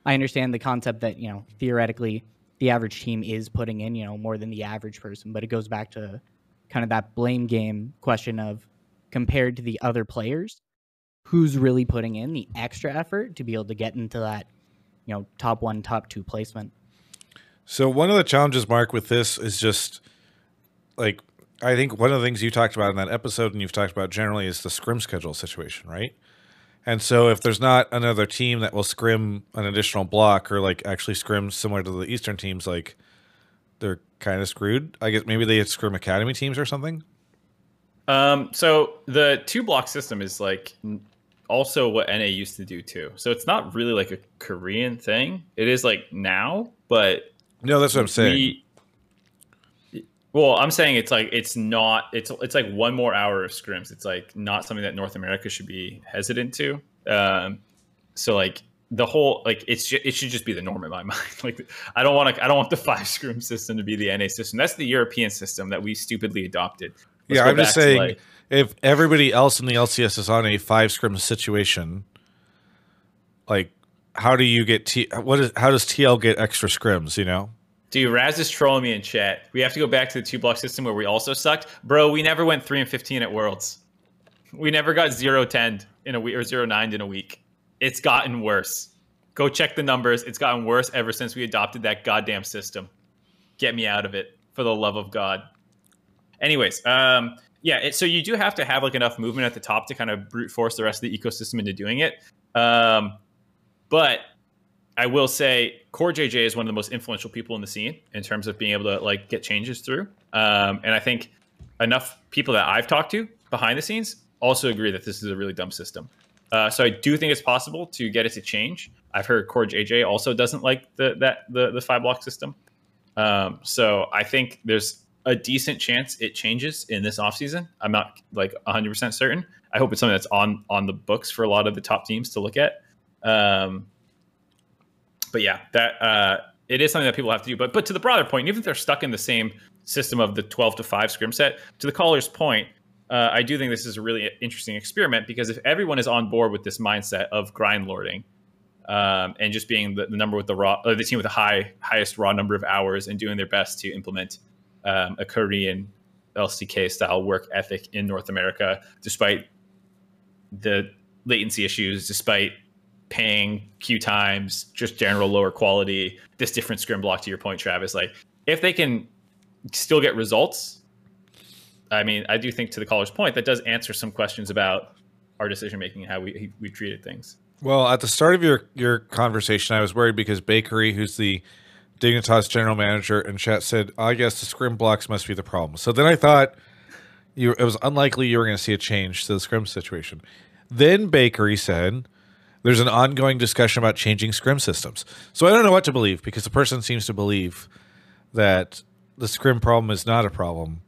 I understand the concept that you know theoretically the average team is putting in you know more than the average person, but it goes back to kind of that blame game question of compared to the other players, who's really putting in the extra effort to be able to get into that you know top one, top two placement. So one of the challenges, Mark, with this is just like I think one of the things you talked about in that episode and you've talked about generally is the scrim schedule situation, right? And so if there's not another team that will scrim an additional block or like actually scrim similar to the Eastern teams, like they're kind of screwed. I guess maybe they had scrim academy teams or something. Um, so the two block system is like also what NA used to do too. So it's not really like a Korean thing. It is like now, but No, that's what I'm saying. we- well, I'm saying it's like it's not. It's it's like one more hour of scrims. It's like not something that North America should be hesitant to. Um, so like the whole like it's ju- it should just be the norm in my mind. Like I don't want to I don't want the five scrim system to be the NA system. That's the European system that we stupidly adopted. Let's yeah, I'm just saying like- if everybody else in the LCS is on a five scrim situation, like how do you get T? What is how does TL get extra scrims? You know, Dude, Raz is trolling me in chat. We have to go back to the two block system where we also sucked. Bro, we never went 3 and 15 at Worlds. We never got 0 10 in a week or 0 9 in a week. It's gotten worse. Go check the numbers. It's gotten worse ever since we adopted that goddamn system. Get me out of it for the love of God. Anyways, um, yeah, it, so you do have to have like enough movement at the top to kind of brute force the rest of the ecosystem into doing it. Um, but I will say Core JJ is one of the most influential people in the scene in terms of being able to like get changes through. Um, and I think enough people that I've talked to behind the scenes also agree that this is a really dumb system. Uh, so I do think it's possible to get it to change. I've heard Core JJ also doesn't like the that the the five block system. Um, so I think there's a decent chance it changes in this offseason. I'm not like 100% certain. I hope it's something that's on on the books for a lot of the top teams to look at. Um, but yeah, that uh, it is something that people have to do. But but to the broader point, even if they're stuck in the same system of the 12 to 5 scrim set, to the caller's point, uh, I do think this is a really interesting experiment because if everyone is on board with this mindset of grind lording um, and just being the, the number with the raw, or the team with the high highest raw number of hours and doing their best to implement um, a Korean LCK style work ethic in North America, despite the latency issues, despite paying queue times, just general lower quality, this different scrim block to your point, Travis. Like if they can still get results, I mean, I do think to the caller's point, that does answer some questions about our decision making and how we we treated things. Well, at the start of your your conversation, I was worried because Bakery, who's the Dignitas general manager, and chat said, "I guess the scrim blocks must be the problem." So then I thought you it was unlikely you were going to see a change to the scrim situation. Then Bakery said, "There's an ongoing discussion about changing scrim systems." So I don't know what to believe because the person seems to believe that the scrim problem is not a problem,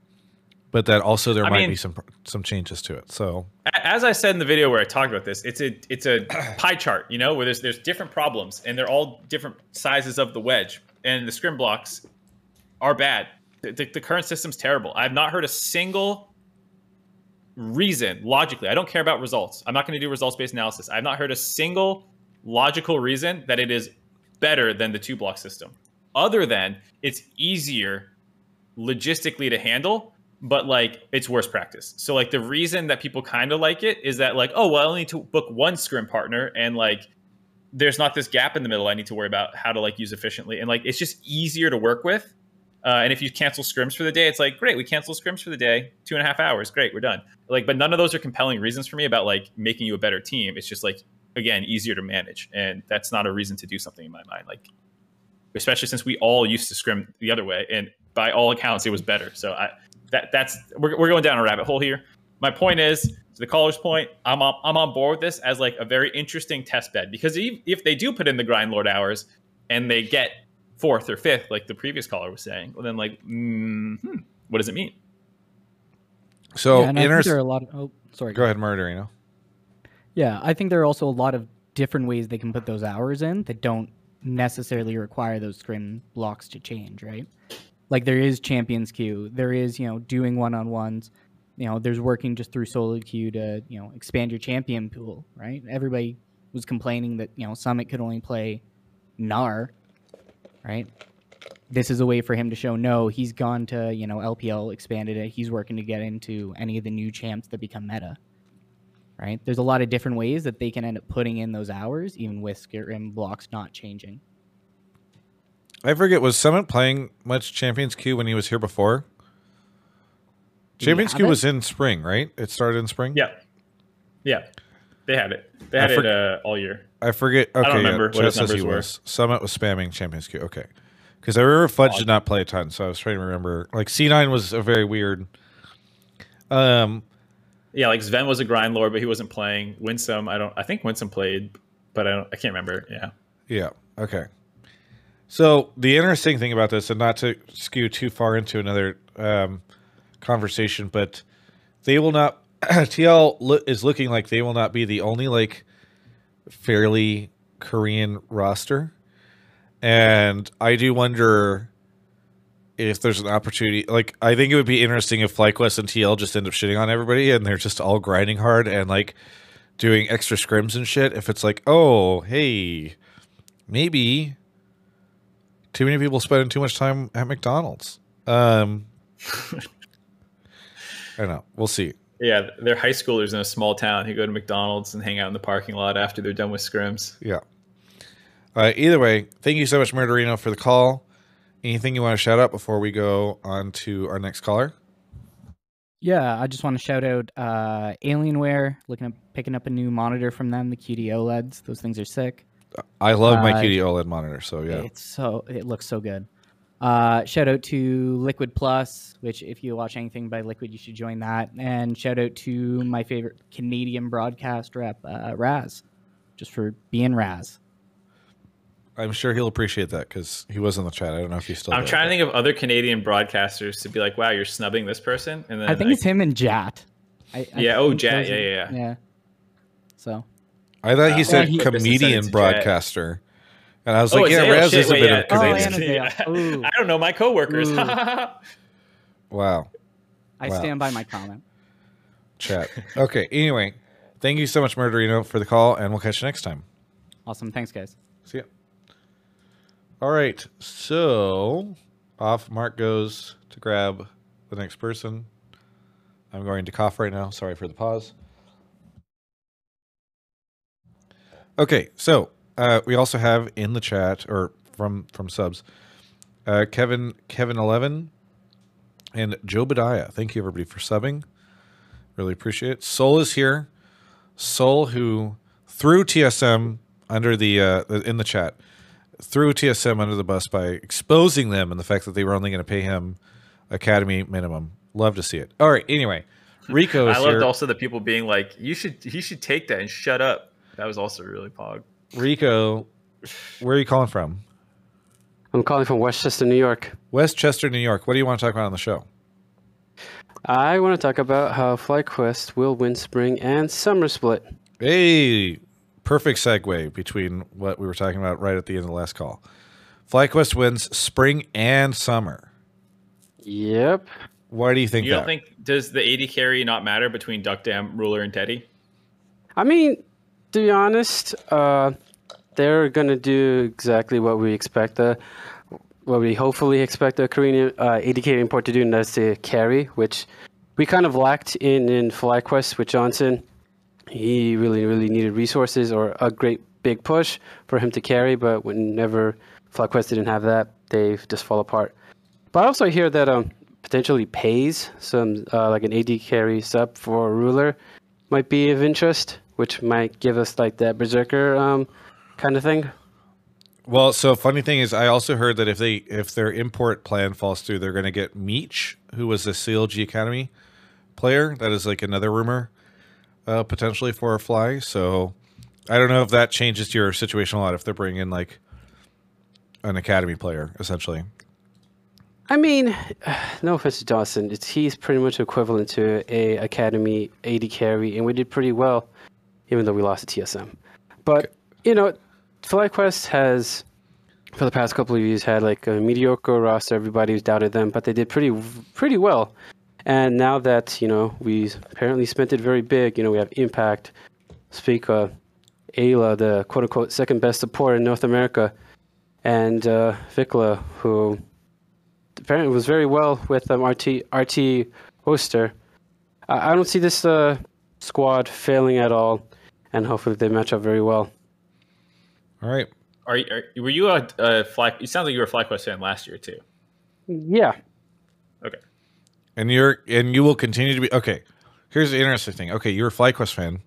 but that also there I might mean- be some some changes to it. So As I said in the video where I talked about this, it's a it's a pie chart, you know, where there's there's different problems and they're all different sizes of the wedge, and the scrim blocks are bad. The, the, the current system's terrible. I've not heard a single reason logically. I don't care about results. I'm not going to do results based analysis. I've not heard a single logical reason that it is better than the two block system, other than it's easier logistically to handle but like it's worse practice. So like the reason that people kind of like it is that like oh well I only need to book one scrim partner and like there's not this gap in the middle I need to worry about how to like use efficiently and like it's just easier to work with. Uh, and if you cancel scrims for the day, it's like great, we cancel scrims for the day, two and a half hours, great, we're done. Like, but none of those are compelling reasons for me about like making you a better team. It's just like again easier to manage, and that's not a reason to do something in my mind. Like, especially since we all used to scrim the other way, and by all accounts, it was better. So I that that's we're, we're going down a rabbit hole here. My point is, to the caller's point, I'm on, I'm on board with this as like a very interesting test bed because if, if they do put in the grind lord hours and they get fourth or fifth, like the previous caller was saying, well then like, mm, hmm, what does it mean? so yeah, I think inter- there are a lot of. Oh, sorry. go ahead, Murderino. Yeah, I think there are also a lot of different ways they can put those hours in that don't necessarily require those scrim blocks to change, right? Like there is champions queue, there is you know doing one on ones, you know there's working just through solo queue to you know expand your champion pool, right? Everybody was complaining that you know Summit could only play Gnar, right? This is a way for him to show no, he's gone to you know LPL expanded it, he's working to get into any of the new champs that become meta right? There's a lot of different ways that they can end up putting in those hours, even with scrim blocks not changing. I forget was Summit playing much Champions Queue when he was here before? Did Champions have Queue it? was in spring, right? It started in spring. Yeah, yeah, they had it. They had for- it uh, all year. I forget. Okay, don't yeah, remember what Chad his says he numbers were. was. Summit was spamming Champions Queue. Okay, because I remember Fudge did not play a ton, so I was trying to remember. Like C9 was a very weird. Um, Yeah, like Zven was a grind lord, but he wasn't playing. Winsome, I don't. I think Winsome played, but I don't. I can't remember. Yeah. Yeah. Okay. So the interesting thing about this, and not to skew too far into another um, conversation, but they will not. TL is looking like they will not be the only like fairly Korean roster, and I do wonder if there's an opportunity. Like, I think it would be interesting if FlyQuest and TL just end up shitting on everybody, and they're just all grinding hard and like doing extra scrims and shit. If it's like, oh, hey, maybe too many people spending too much time at McDonald's. Um, I don't know. We'll see. Yeah, they're high schoolers in a small town who go to McDonald's and hang out in the parking lot after they're done with scrims. Yeah. Uh, either way, thank you so much, Murderino, for the call. Anything you want to shout out before we go on to our next caller? Yeah, I just want to shout out uh, Alienware, looking at picking up a new monitor from them, the QD OLEDs. Those things are sick. I love my Uh, QD OLED monitor, so yeah. It's so it looks so good. Uh, shout out to Liquid Plus, which if you watch anything by Liquid, you should join that. And shout out to my favorite Canadian broadcast rep, uh, Raz, just for being Raz. I'm sure he'll appreciate that because he was in the chat. I don't know if he's still. I'm there, trying to think of other Canadian broadcasters to be like, "Wow, you're snubbing this person," and then I think it's him and Jatt. I, I Yeah, oh, Jatt, yeah, yeah, yeah. Yeah. So I thought he Uh, said well, he- comedian Sense Jet. broadcaster, and I was Oh, like, yeah, Ale. Raz is a bit oh, yeah. of Oh, comedian. Annabelle. Ooh. I don't know my coworkers. Ooh. wow, I Wow. stand by my comment. chat. Okay. Anyway, thank you so much, Murderino, for the call, and we'll catch you next time. Awesome. Thanks, guys. See ya. All right. So off Mark goes to grab the next person. I'm going to cough right now. Sorry for the pause. Okay, so uh, we also have in the chat or from from subs, uh, Kevin Kevin Eleven and Joe Badiah. Thank you everybody for subbing. Really appreciate it. Soul is here. Soul who threw TSM under the uh, in the chat threw TSM under the bus by exposing them and the fact that they were only going to pay him academy minimum. Love to see it. All right. Anyway, Rico I loved here. also the people being like, "You should, he should take that and shut up." That was also really pog. Rico, where are you calling from? I'm calling from Westchester, New York. Westchester, New York. What do you want to talk about on the show? I want to talk about how FlyQuest will win spring and summer split. Hey, perfect segue between what we were talking about right at the end of the last call. FlyQuest wins spring and summer. Yep. Why do you think You that? don't think does the AD carry not matter between Deokdam, Ruler, and Teddy? I mean, to be honest, uh, they're gonna do exactly what we expect. Uh, what we hopefully expect the Korean uh, ADK import to do, and that's to carry, which we kind of lacked in in FlyQuest with Johnsun. He really, really needed resources or a great big push for him to carry, but whenever FlyQuest didn't have that, they just fall apart. But I also hear that um, potentially pays some uh, like an AD carry sub for a Ruler might be of interest, which might give us like that Berserker um, kind of thing. Well, so funny thing is, I also heard that if they if their import plan falls through, they're going to get Meech, who was a CLG Academy player. That is like another rumor, uh, potentially for a fly. So I don't know if that changes your situation a lot if they're bringing in like an academy player, essentially. I mean, no offense to Dawson, it's he's pretty much equivalent to a Academy AD carry, and we did pretty well, even though we lost to TSM. But you know, FlyQuest has for the past couple of years had like a mediocre roster. Everybody's doubted them, but they did pretty pretty well. And now that you know we apparently spent it very big, you know we have Impact, Spica, Ayla, the quote unquote second best support in North America, and uh, VicLa, who apparently was very well with um, RT RT Oster. I, I don't see this uh, squad failing at all, and hopefully they match up very well. All right. Are, you- are were you a, a fly? You sound like you were a FlyQuest fan last year too. Yeah, Okay. And you're and you will continue to be okay. Here's the interesting thing. Okay, you're a FlyQuest fan.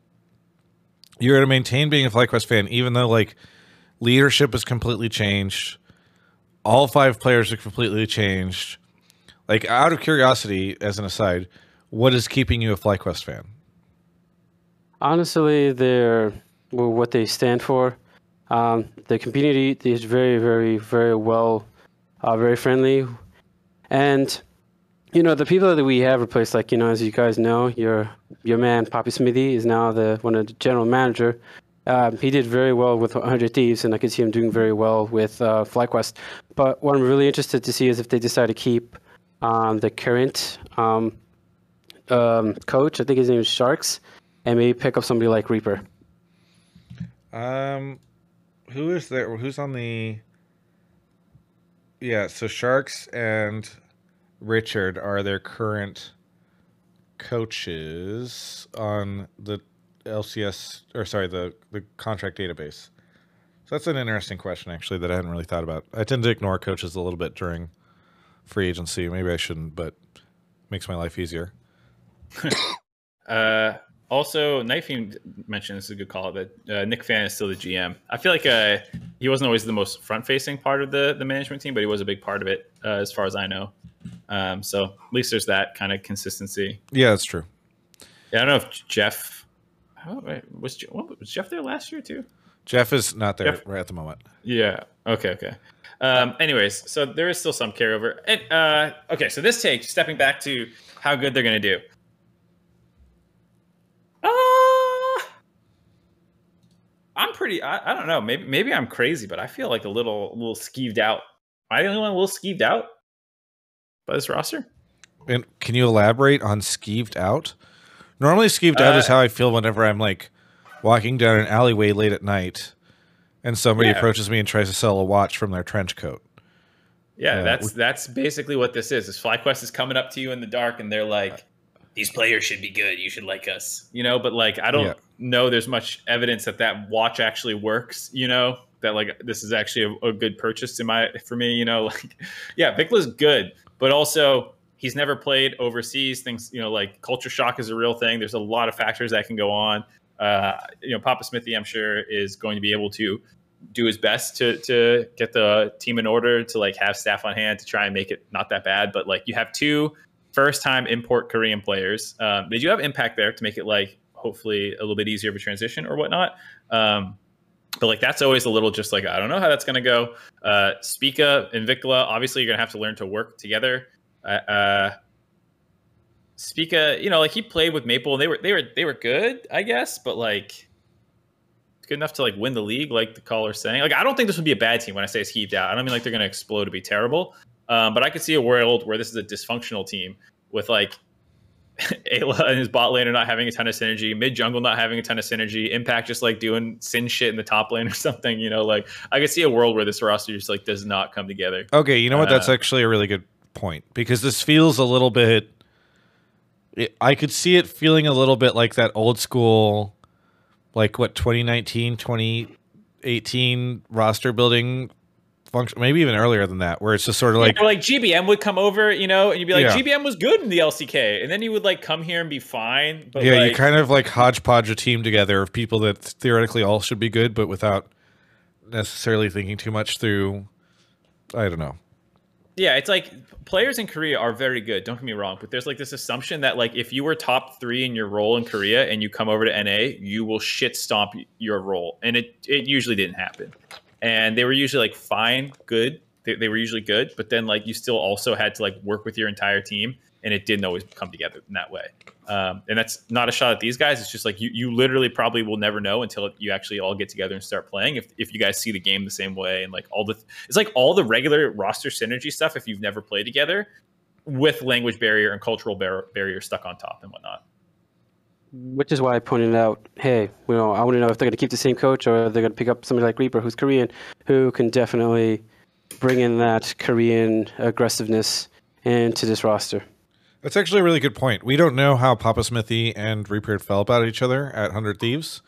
You're going to maintain being a FlyQuest fan, even though like leadership has completely changed. All five players are completely changed. Like out of curiosity, as an aside, what is keeping you a FlyQuest fan? Honestly, they're well, what they stand for. Um, the community is very, very, very well, uh, very friendly, and you know the people that we have replaced, like you know, as you guys know, your your man Papa Smithy is now the one of the general manager. Um, he did very well with 100 Thieves, and I could see him doing very well with uh, FlyQuest. But what I'm really interested to see is if they decide to keep um, the current um, um, coach. I think his name is Sharks, and maybe pick up somebody like Reaper. Um, who is there? Who's on the? Yeah, so Sharks and Richard are their current coaches on the LCS or sorry the the contract database. So that's an interesting question actually that I hadn't really thought about. I tend to ignore coaches a little bit during free agency. Maybe I shouldn't, but makes my life easier. Uh, also, Fiend mentioned this is a good call that uh, Nick Fan is still the GM. I feel like uh, he wasn't always the most front facing part of the, the management team, but he was a big part of it, uh, as far as I know. Um, so at least there's that kind of consistency. Yeah, that's true. Yeah, I don't know if Jeff oh, was, Je- what, was Jeff there last year too. Jeff is not there Jeff- right at the moment. Yeah. Okay. Okay. Um, anyways, so there is still some carryover. And, uh, okay, so this take stepping back to how good they're going to do. Uh, I'm pretty. I, I don't know. Maybe maybe I'm crazy, but I feel like a little a little skeeved out. Am I the only one a little skeeved out by this roster? And can you elaborate on skeeved out? Normally, skeeved out is Uh, how I feel whenever I'm like walking down an alleyway late at night, and somebody Yeah. approaches me and tries to sell a watch from their trench coat. Yeah, Uh, that's that's basically what this is. Is FlyQuest is coming up to you in the dark, and they're like, these players should be good. You should like us, you know. But like, I don't Yeah. know. There's much evidence that that watch actually works. You know that like this is actually a, a good purchase in my for me. You know, like yeah, Vicla's good, but also he's never played overseas. Things you know, like culture shock is a real thing. There's a lot of factors that can go on. Uh, you know, Papa Smithy, I'm sure, is going to be able to do his best to to get the team in order to like have staff on hand to try and make it not that bad. But like you have two first time import Korean players. Um, do have impact there to make it like hopefully a little bit easier of a transition or whatnot. Um, but like that's always a little just like I don't know how that's to go. Uh, Spica and VicLa, obviously you're to have to learn to work together. Uh, uh, Spica, you know, like he played with Maple and they were they were they were good, I guess, but like good enough to like win the league, like the caller's saying. Like I don't think this would be a bad team when I say it's heaved out. I don't mean like they're to explode to be terrible, um, but I could see a world where this is a dysfunctional team with like Ayla and his bot lane are not having a ton of synergy, mid jungle not having a ton of synergy, Impact just like doing sin shit in the top lane or something. You know, like I could see a world where this roster just like does not come together. Okay, you know what? That's Uh, actually a really good point because this feels a little bit. It, I could see it feeling a little bit like that old school, like what 2019, 2018 roster building function, maybe even earlier than that, where it's just sort of like, Or, like GBM would come over, you know, and you'd be like, Yeah. GBM was good in the LCK, and then you would like come here and be fine. But yeah, like, you kind of like hodgepodge a team together of people that theoretically all should be good, but without necessarily thinking too much through. I don't know. yeah, it's like players in Korea are very good. Don't get me wrong, but there's like this assumption that like if you were top three in your role in Korea and you come over to NA, you will shit stomp your role, and it it usually didn't happen. And they were usually like fine, good. They, they were usually good, but then like you still also had to like work with your entire team, and it didn't always come together in that way. Um, and that's not a shot at these guys. It's just like you, you literally probably will never know until you actually all get together and start playing. If, if you guys see the game the same way and like all the, it's like all the regular roster synergy stuff. If you've never played together with language barrier and cultural bar- barrier stuck on top and whatnot. Which is why I pointed out, hey, you know, I want to know if they're going to keep the same coach or they're going to pick up somebody like Reaper, who's Korean, who can definitely bring in that Korean aggressiveness into this roster. That's actually a really good point. We don't know how Papa Smithy and Reaper felt about each other at Hundred Thieves,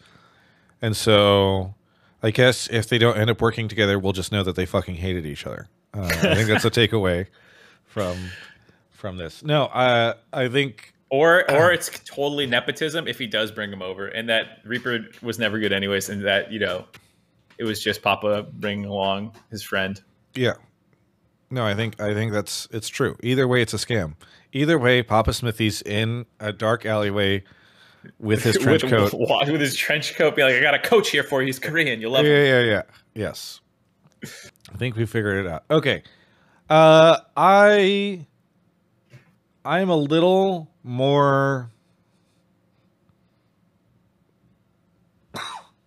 and so I guess if they don't end up working together, we'll just know that they fucking hated each other. Uh, I think that's a takeaway from from this. No, uh, I think Or, or it's totally nepotism if he does bring him over, and that Reaper was never good anyways, and that you know, it was just Papa bringing along his friend. yeah. No, I think I think that's it's true. Either way, it's a scam. Either way, Papa Smithy's in a dark alleyway with his trench with, coat. With, with his trench coat, be like, I got a coach here for you. He's Korean. You'll love yeah, him. yeah, yeah. Yes. I think we figured it out. Okay. Uh I I'm a little more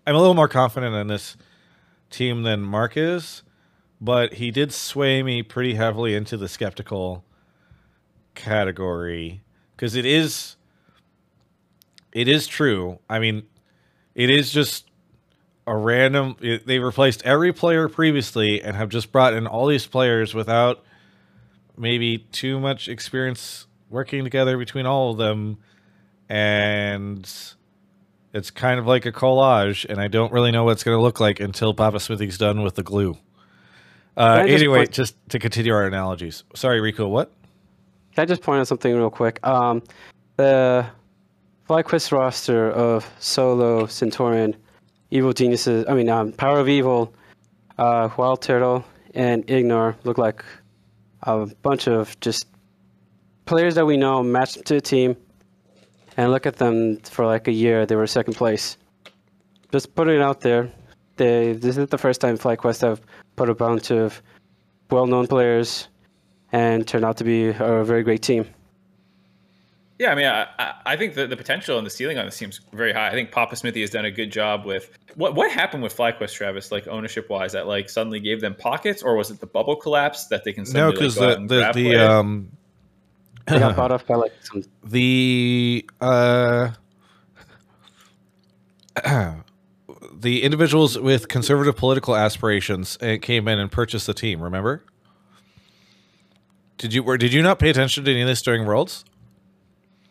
I'm a little more confident in this team than Mark is, but he did sway me pretty heavily into the skeptical category because it is it is true. I mean, it is just a random it, they replaced every player previously and have just brought in all these players without maybe too much experience working together between all of them and it's kind of like a collage and i don't really know what it's going to look like until papa smithy's done with the glue. Uh, just anyway point- just to continue our analogies. Sorry rico what? Can I just point out something real quick? Um, the FlyQuest roster of Solo, Santorin, Evil Geniuses, I mean, um, Power of Evil, uh, Wild Turtle, and IgNar look like a bunch of just players that we know matched to a team. And look at them for like a year, they were second place. Just putting it out there. They, this is the first time FlyQuest have put a bunch of well known players and turned out to be a very great team. Yeah, I mean, I, I- I think the, the potential and the ceiling on this seems very high. I think Papa Smithy has done a good job with what what happened with FlyQuest, Travis, like ownership wise, that like suddenly gave them pockets, or was it the bubble collapse that they can no suddenly because like, go out the and the, grab the um They got bought off by like some the uh the individuals with conservative political aspirations uh, came in and purchased the team remember did you or did you not pay attention to any of this during worlds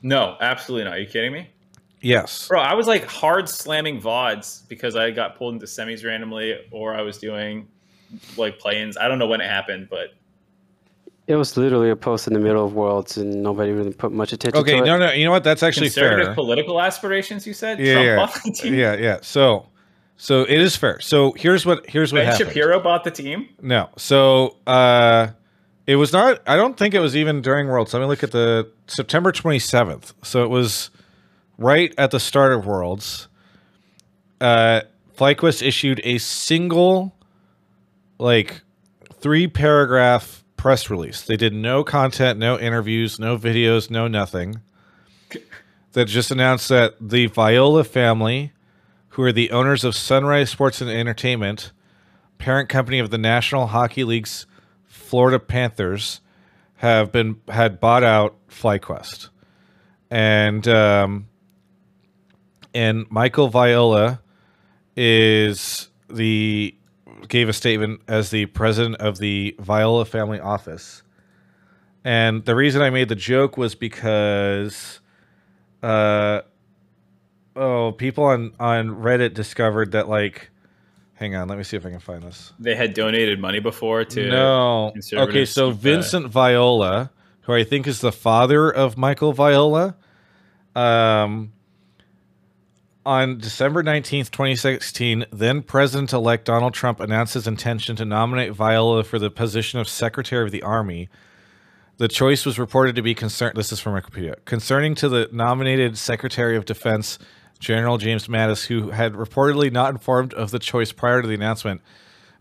No, absolutely not. Are you kidding me? Yes. Bro, I was like hard slamming VODs because I got pulled into semis randomly or I was doing like play-ins. I don't know when it happened, but It was literally a post in the middle of Worlds, and nobody really put much attention Okay, to it. no, no. You know what? That's actually conservative fair. political aspirations, you said? Yeah, Trump yeah. bought the team? Yeah, yeah. So, so it is fair. So here's what here's what Ben happened. Shapiro bought the team? No. So uh it was not I don't think it was even during Worlds. Let me look at the September 27th. So it was right at the start of Worlds. Uh FlyQuest issued a single like three paragraph press release. They did no content, no interviews, no videos, no nothing. That just announced that the Viola family, who are the owners of Sunrise Sports and Entertainment, parent company of the National Hockey League's Florida Panthers, have been had bought out FlyQuest, and um, and Michael Viola is the gave a statement as the president of the Viola family office, and the reason I made the joke was because, uh, oh, people on on Reddit discovered that like. Hang on, let me see if I can find this. They had donated money before to No. Okay, so Vincent Viola, who I think is the father of Michael Viola, um, on December 19th, 2016, then President elect Donald Trump announced his intention to nominate Viola for the position of Secretary of the Army. The choice was reported to be concerned. This is from Wikipedia. Concerning to the nominated Secretary of Defense, General James Mattis, who had reportedly not informed of the choice prior to the announcement,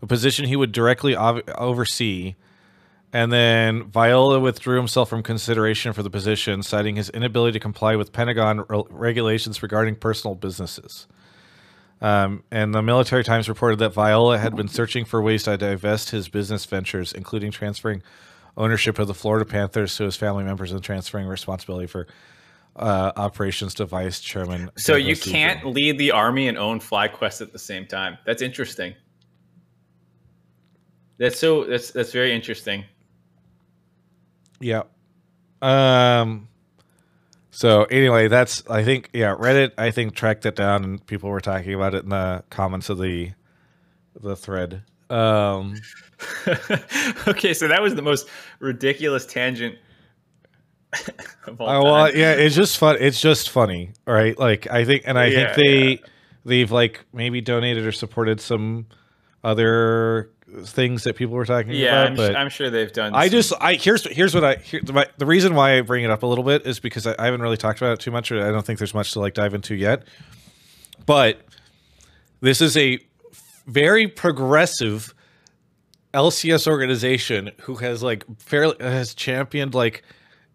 a position he would directly ov- oversee. And then Viola withdrew himself from consideration for the position, citing his inability to comply with Pentagon re- regulations regarding personal businesses. Um, and the Military Times reported that Viola had been searching for ways to divest his business ventures, including transferring ownership of the Florida Panthers to his family members and transferring responsibility for uh, operations to Vice Chairman. So you can't lead the army and own FlyQuest at the same time. That's interesting. That's so that's that's very interesting. Yeah. Um. So anyway, that's I think yeah Reddit I think tracked it down and people were talking about it in the comments of the the thread. Um. okay, so that was the most ridiculous tangent of all Oh, well, time. yeah, it's just fun. It's just funny, right? Like I think, and I Yeah, think they they've like maybe donated or supported some other things that people were talking Yeah, about. I'm, but I'm sure they've done. I some- just I here's here's what I here, my, the reason why I bring it up a little bit is because I, I haven't really talked about it too much. Or I don't think there's much to like dive into yet. But this is a very progressive LCS organization who has like fairly has championed like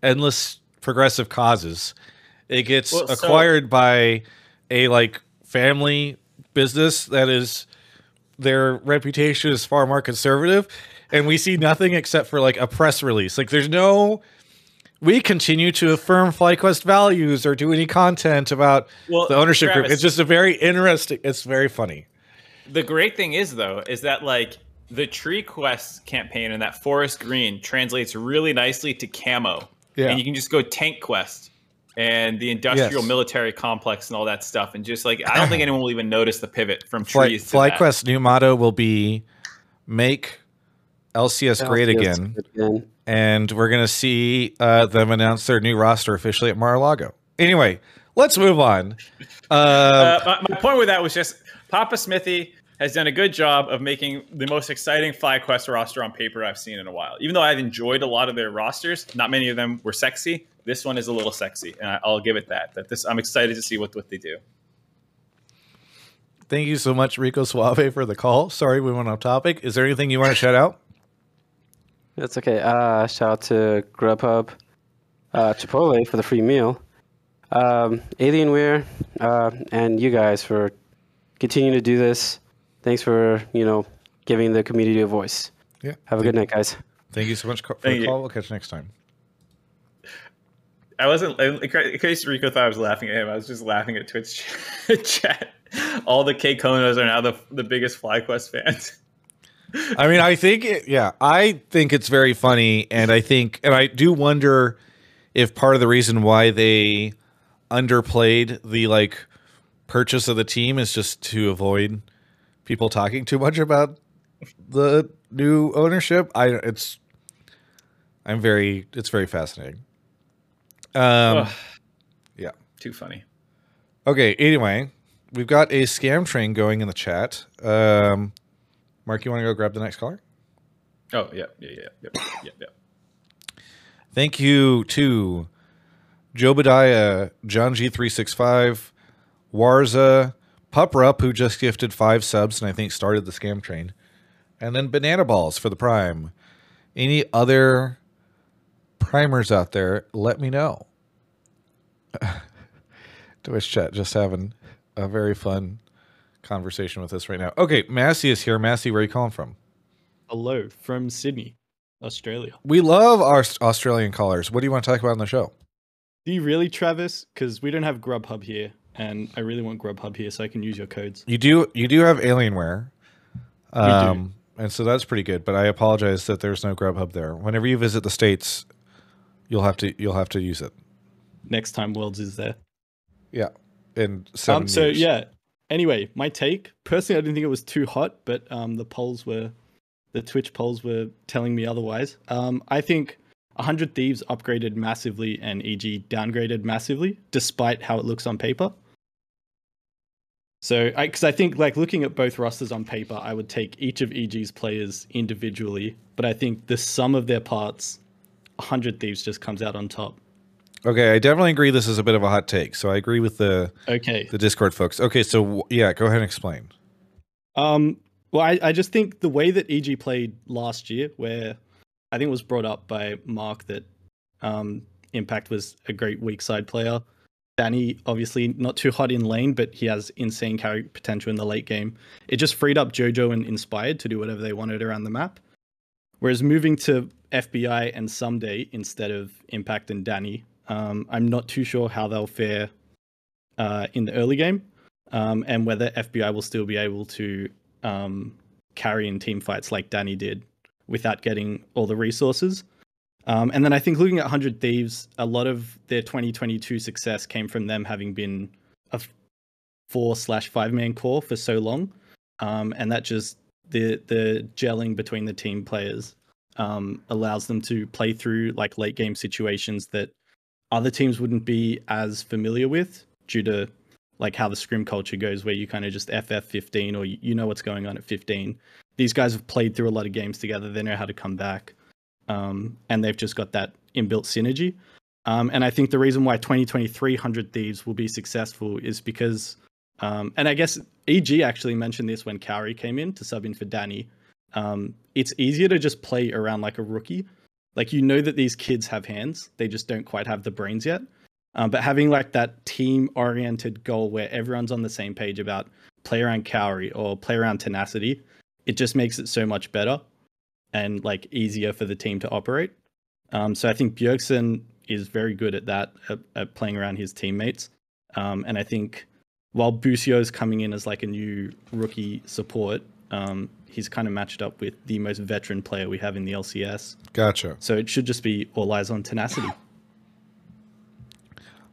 endless progressive causes. It gets Well, so- acquired by a like family business that is their reputation is far more conservative and we see nothing except for like a press release like there's no we continue to affirm FlyQuest values or do any content about Well, the ownership group. It's just a very interesting. It's very funny. The great thing is though, is that like the Tree Quest campaign and that Forest Green translates really nicely to camo. Yeah. And you can just go Tank Quest and the industrial Yes. military complex and all that stuff. And just like I don't think anyone will even notice the pivot from Fly, trees to that. FlyQuest new motto will be "Make LCS great again," again. and we're gonna see uh, them announce their new roster officially at Mar-a-Lago. Anyway, let's move on. Um, Uh, my, my point with that was just Papa Smithy has done a good job of making the most exciting FlyQuest roster on paper I've seen in a while. Even though I've enjoyed a lot of their rosters, not many of them were sexy. This one is a little sexy, and I, I'll give it that. That this, I'm excited to see what what they do. thank you so much, Rico Suave, for the call. Sorry we went off topic. Is there anything you want to shout out? That's okay. Uh, shout out to Grubhub, uh, Chipotle for the free meal, um, Alienware, uh, and you guys for continuing to do this. Thanks for you know giving the community a voice. Yeah. Have a good night, guys. Thank you so much for Thank the you. call. We'll catch you next time. I wasn't in case Rico thought I was laughing at him. I was just laughing at Twitch chat. All the KKonas are now the the biggest FlyQuest fans. I mean, I think, it, yeah, I think it's very funny, and I think, and I do wonder if part of the reason why they underplayed the like purchase of the team is just to avoid people talking too much about the new ownership. I it's I'm very it's very fascinating. Um Ugh. yeah. Too funny. Okay, anyway, we've got a scam train going in the chat. Um Mark, you want to go grab the next caller? Oh yeah, yeah, yeah, yeah, yeah, yeah. Thank you to Jobadiah, John G365, Warza, Puprup, who just gifted five subs and I think started the scam train, and then Banana Balls for the Prime. Any other primers out there, let me know. Twitch chat just having a very fun conversation with us right now. Okay, Massey is here. Massey, where are you calling from? Hello from Sydney, Australia. We love our Australian callers. What do you want to talk about on the show? Do you really, Travis? Because we don't have Grubhub here, and I really want Grubhub here so I can use your codes. You do you do have Alienware, do. um, and so that's pretty good. But I apologize that there's no Grubhub there. Whenever you visit the states, you'll have to you'll have to use it. Next time Worlds is there. Yeah, seven Um, so years. yeah. Anyway, my take. Personally, I didn't think it was too hot, but um, the polls were, the Twitch polls were telling me otherwise. Um, I think 100 Thieves upgraded massively and EG downgraded massively, despite how it looks on paper. So, because I, think like looking at both rosters on paper, I would take each of EG's players individually, but I think the sum of their parts, 100 Thieves just comes out on top. Okay, I definitely agree. This is a bit of a hot take. So I agree with the Okay. the Discord folks. Okay, so yeah, go ahead and explain. Um, well, I, I just think the way that EG played last year, where I think it was brought up by Mark that um, Impact was a great weak side player. Danny, obviously not too hot in lane, but he has insane carry potential in the late game. It just freed up JoJo and Inspired to do whatever they wanted around the map. Whereas moving to FBI and Ssumday instead of Impact and Danny, um, I'm not too sure how they'll fare uh, in the early game um, and whether FBI will still be able to um, carry in team fights like Danny did without getting all the resources. Um, and then I think looking at 100 Thieves, a lot of their 2022 success came from them having been a four slash five man core for so long. Um, and that just the the gelling between the team players um, allows them to play through like late game situations that other teams wouldn't be as familiar with due to like how the scrim culture goes where you kind of just ff 15 or you know what's going on at 15 these guys have played through a lot of games together. They know how to come back um, and they've just got that inbuilt synergy. Um, and i think the reason why 2023 100 thieves will be successful is because um, and i guess eg actually mentioned this when Kaori came in to sub in for danny um, it's easier to just play around like a rookie like you know that these kids have hands they just don't quite have the brains yet um, but having like that team oriented goal where everyone's on the same page about play around Kaori or play around tenacity, it just makes it so much better and like easier for the team to operate. Um, so I think Bjergsen is very good at that, at, at playing around his teammates. Um, and I think while Busio is coming in as like a new rookie support, um, he's kind of matched up with the most veteran player we have in the LCS. Gotcha. So it should just be all eyes on tenacity.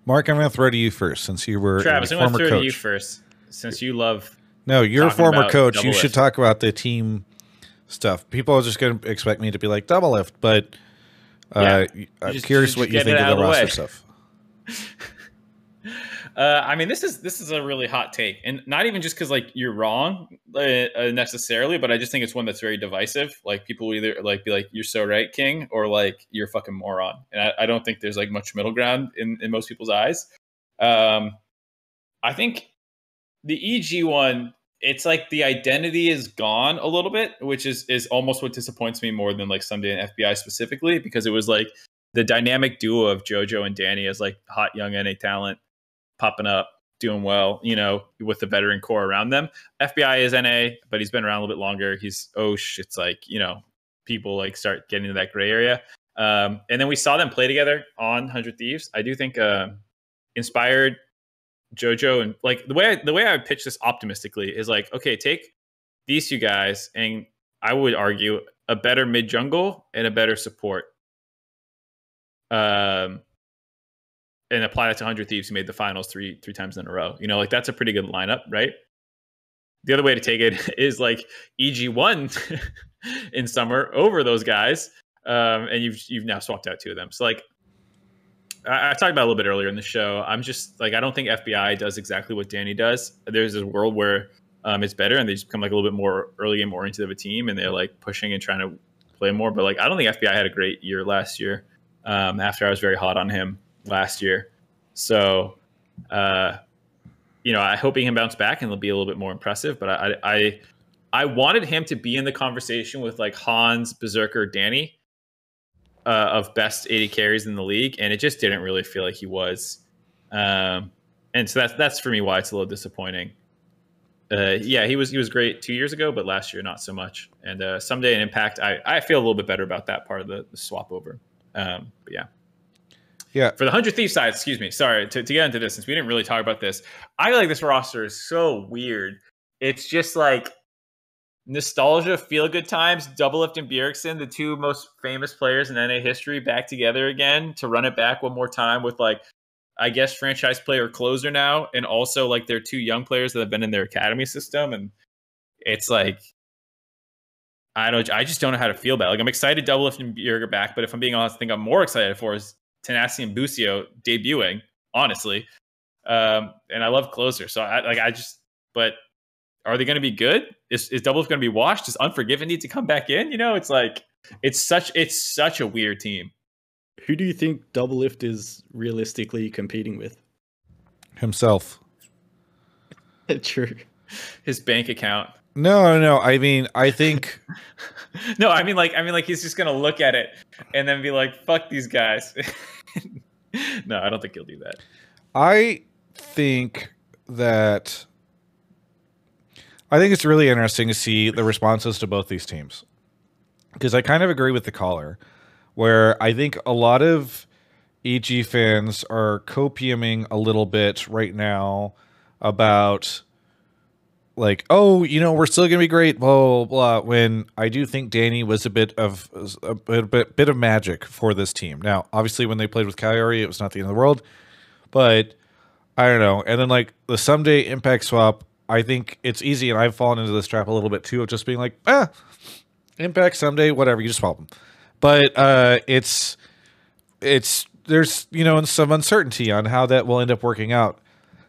Mark, I'm going to throw to you first since you were Travis, a I'm going to former throw coach. to you first, since you love. No, you're a former coach. double You should talk about the team stuff. People are just going to expect me to be like Doublelift, but uh, I'm just- curious just what you think of the of the roster way. stuff. Uh, I mean, this is this is a really hot take, and not even just because like you're wrong uh, uh, necessarily, but I just think it's one that's very divisive. Like people either like be like you're so right, King, or like you're a fucking moron, and I, I don't think there's like much middle ground in in most people's eyes. Um, I think the EG one, it's like the identity is gone a little bit, which is is almost what disappoints me more than like Ssumday and FBI specifically, because it was like the dynamic duo of JoJo and Danny as like hot young NA talent popping up, doing well, you know, with the veteran core around them. FBI is NA, but he's been around a little bit longer. He's Osh. It's like, you know, people like start getting to that gray area. Um, and then we saw them play together on 100 Thieves. I do think uh, inspired JoJo and like the way I, the way I pitch this optimistically is like, okay, take these two guys and I would argue a better mid jungle and a better support. Um, and apply that to 100 Thieves who made the finals three three times in a row. You know, like that's a pretty good lineup, right? The other way to take it is like EG won in summer over those guys, um, and you've you've now swapped out two of them. So like I, I talked about a little bit earlier in the show. I'm just like I don't think FBI does exactly what Danny does. There's this world where um, it's better and they just become like a little bit more early game oriented of a team, and they're like pushing and trying to play more. But like I don't think FBI had a great year last year. Um, after I was very hot on him last year, so uh, you know I hope he can bounce back and it'll be a little bit more impressive. But I I I wanted him to be in the conversation with like Hans, Berserker, Danny uh, of best AD carries in the league, and it just didn't really feel like he was. Um, and so that's that's for me why it's a little disappointing. Uh, yeah, he was he was great two years ago, but last year not so much. And uh, Ssumday in Impact, I, I feel a little bit better about that part of the, the swap over. Um, but yeah, Yeah. For the hundred thief side, excuse me, sorry to, to get into this since we didn't really talk about this. I like this roster is so weird. It's just like nostalgia, feel good times. Doublelift and Bjergsen, the two most famous players in NA history, back together again to run it back one more time with like I guess franchise player closer now, and also like they're two young players that have been in their academy system, and it's like I don't, I just don't know how to feel about. It. Like I'm excited Doublelift and Bjerg back, but if I'm being honest, I think I'm more excited for is Tenacity and Busio debuting, honestly. Um, and I love closer, so I like I just, but are they going to be good? Is is Doublelift going to be washed? Does Unforgiven need to come back in? You know, it's like it's such it's such a weird team. Who do you think Doublelift is realistically competing with? Himself. True. His bank account. No, no. I mean, I think no, I mean like I mean like he's just gonna look at it and then be like, "Fuck these guys." no, I don't think he'll do that. I think that I think it's really interesting to see the responses to both these teams because I kind of agree with the caller, where I think a lot of EG fans are copiuming a little bit right now about like, oh, you know, we're still gonna be great, blah blah blah. When I do think Danny was a bit of a bit, bit, of magic for this team. Now, obviously, when they played with Calgary, it was not the end of the world, but I don't know. And then like the Ssumday impact swap, I think it's easy, and I've fallen into this trap a little bit too of just being like, ah, impact Ssumday, whatever, you just swap them. But uh, it's it's there's you know some uncertainty on how that will end up working out.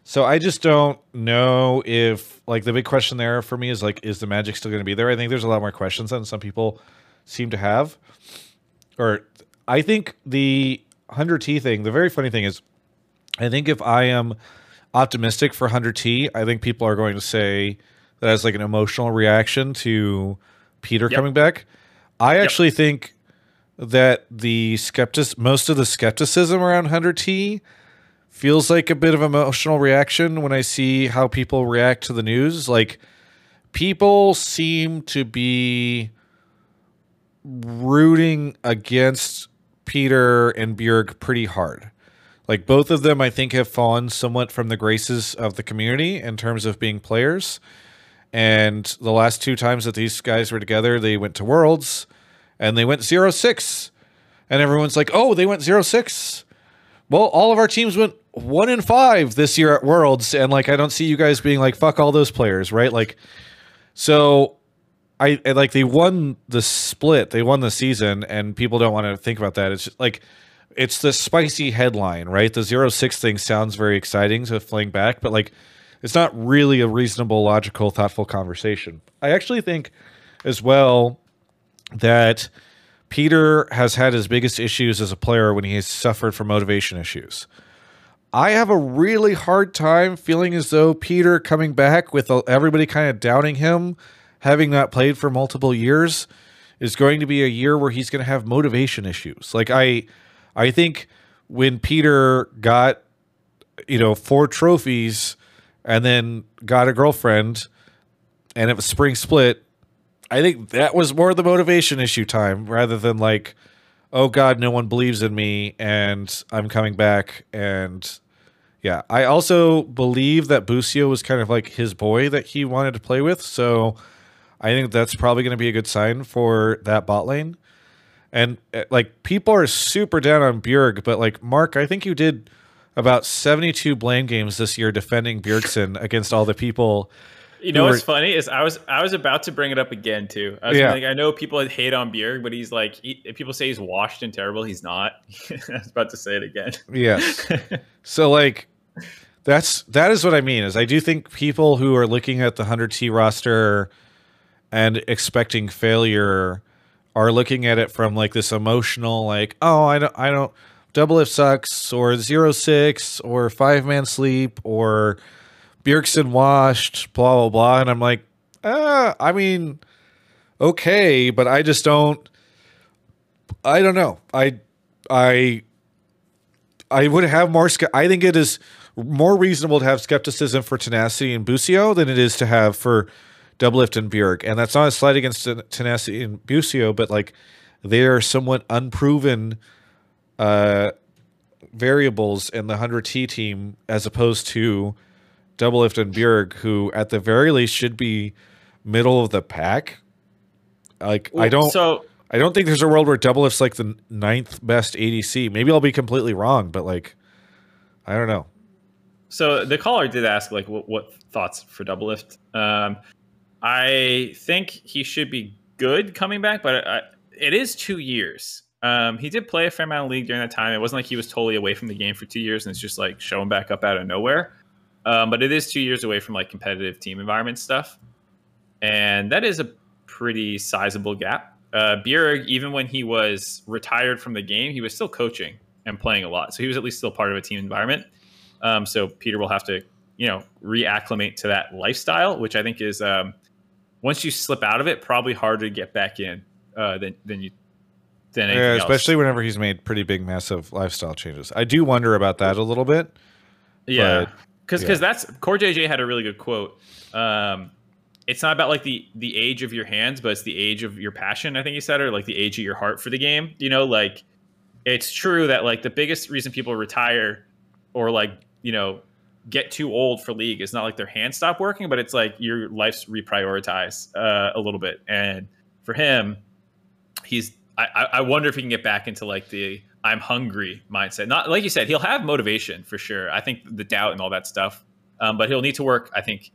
So I just don't know if like the big question there for me is like, is the magic still going to be there? I think there's a lot more questions than some people seem to have. Or I think the 100T thing, the very funny thing is, I think if I am optimistic for 100T, I think people are going to say that as like an emotional reaction to Peter Yep. coming back. I actually think that the skeptic most of the skepticism around 100T feels like a bit of emotional reaction when I see how people react to the news. Like people seem to be rooting against Peter and Bjerg pretty hard. Like both of them, I think, have fallen somewhat from the graces of the community in terms of being players. And the last two times that these guys were together, they went to Worlds and they went 0 6. And everyone's like, oh, they went 0 6. Well, all of our teams went one in five this year at Worlds. And like, I don't see you guys being like, fuck all those players, right? Like, so I I- like they won the split, they won the season, and people don't want to think about that. It's just, like it's the spicy headline, right? The zero six thing sounds very exciting to fling back, but like it's not really a reasonable, logical, thoughtful conversation. I actually think as well that Peter has had his biggest issues as a player when he has suffered from motivation issues. I have a really hard time feeling as though Peter coming back with everybody kind of doubting him, having not played for multiple years, is going to be a year where he's going to have motivation issues. Like I, I think when Peter got, you know, four trophies and then got a girlfriend, and it was spring split. I think that was more the motivation issue time rather than like, oh God, no one believes in me and I'm coming back. And yeah, I also believe that Busio was kind of like his boy that he wanted to play with. So I think that's probably going to be a good sign for that bot lane. And uh, like people are super down on Bjerg, but like Mark, I think you did about 72 blame games this year defending Bjergsen against all the people. You know what's funny is I was I was about to bring it up again too. I was Yeah. like, I know people hate on Bjerg, but he's like, he, people say he's washed and terrible, he's not. I was about to say it again. Yes. So like that's that is what I mean is I do think people who are looking at the 100T roster and expecting failure are looking at it from like this emotional like oh I don't I don't Doublelift sucks or zero six or five man sleep or Bjergsen washed blah blah blah and I'm like uh I mean okay but I just don't I don't know I I I would have more. I think it is more reasonable to have skepticism for Tenacity and Busio than it is to have for Doublelift and Bjerg. And that's not a slight against Tenacity and Busio, but like they are somewhat unproven uh, variables in the 100T team as opposed to Doublelift and Bjerg, who at the very least should be middle of the pack. Like I don't. So I don't think there's a world where Doublelift's like the ninth best ADC. Maybe I'll be completely wrong, but like, I don't know. So the caller did ask like what, what thoughts for Doublelift. Um, I think he should be good coming back, but I, it is two years. Um, he did play a fair amount of league during that time. It wasn't like he was totally away from the game for two years and it's just like showing back up out of nowhere. Um, but it is two years away from like competitive team environment stuff, and that is a pretty sizable gap. Uh, Bjerg, even when he was retired from the game, he was still coaching and playing a lot, so he was at least still part of a team environment. Um, so Peter will have to, you know, reacclimate to that lifestyle, which I think is um, once you slip out of it, probably harder to get back in uh, than than you than Yeah, else. especially whenever he's made pretty big, massive lifestyle changes. I do wonder about that a little bit. yeah, because because that's CoreJJ had a really good quote. Um, it's not about like the the age of your hands, but it's the age of your passion. I think he said, or like the age of your heart for the game. You know, like it's true that like the biggest reason people retire or like you know get too old for league is not like their hands stop working, but it's like your life's reprioritized uh, a little bit. And for him, he's I I wonder if he can get back into like the I'm hungry mindset. Not like you said, he'll have motivation for sure. I think the doubt and all that stuff, um, but he'll need to work. I think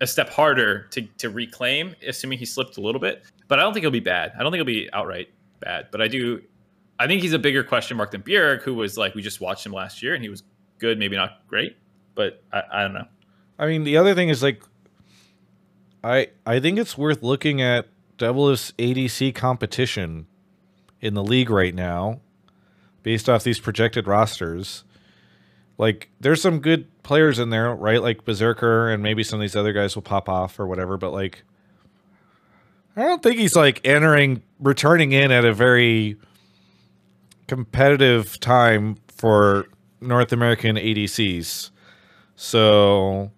a step harder to to reclaim, assuming he slipped a little bit. But I don't think he'll be bad. I don't think he'll be outright bad. But I do. I think he's a bigger question mark than Bjerg, who was like we just watched him last year and he was good, maybe not great, but I, I don't know. I mean, the other thing is like, I I think it's worth looking at Doublelift's ADC competition in the league right now, based off these projected rosters. Like, there's some good players in there, right? Like Berserker and maybe some of these other guys will pop off or whatever. But like, I don't think he's like entering, returning in at a very competitive time for North American ADCs. So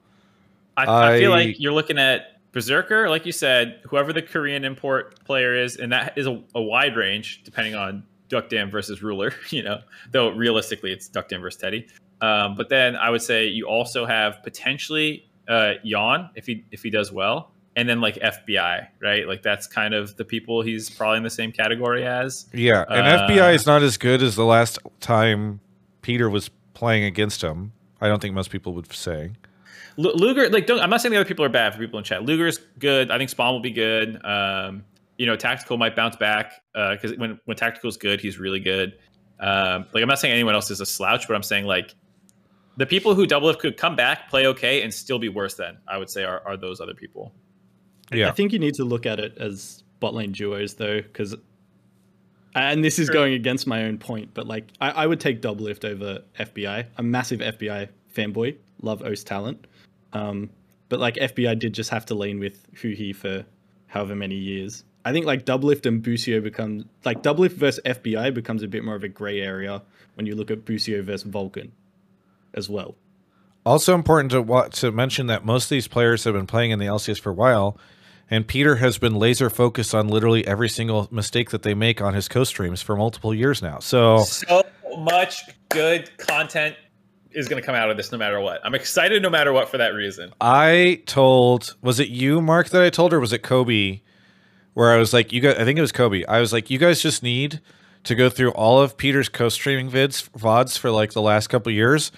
I, I, feel like you're looking at Berserker, like you said, whoever the Korean import player is, and that is a, a wide range depending on Deokdam versus Ruler, you know, though realistically it's Deokdam versus Teddy. Um, but then I would say you also have potentially uh, Yeon if he if he does well, and then like FBI, right? Like that's kind of the people he's probably in the same category as. Yeah, and Uh, FBI is not as good as the last time Peter was playing against him. I don't think most people would say. Luger, like, don't, I'm not saying the other people are bad for people in chat. Luger's good. I think Spawn will be good. Um, you know, Tactical might bounce back because when when tactical is good, he's really good. Um, like, I'm not saying anyone else is a slouch, but I'm saying like the people who Doublelift could come back, play okay, and still be worse than I would say are, are those other people. Yeah, I think you need to look at it as bot lane duos though, because and this is Sure. going against my own point, but like I, I would take Doublelift over FBI. I'm a massive FBI fanboy, love O's talent. Um, but like FBI did just have to lean with Huhi for however many years. I think like Doublelift and Busio become like Doublelift versus FBI becomes a bit more of a gray area when you look at Busio versus Vulcan as well. Also important to wa- to mention that most of these players have been playing in the LCS for a while, and Peter has been laser focused on literally every single mistake that they make on his co-streams for multiple years now. So So much good content is going to come out of this no matter what. I'm excited no matter what for that reason. I told was it you, Mark, that I told, or was it Kobe? Where I was like, you guys, I think it was Kobe. I was like, you guys just need to go through all of Peter's co-streaming vids vods for like the last couple years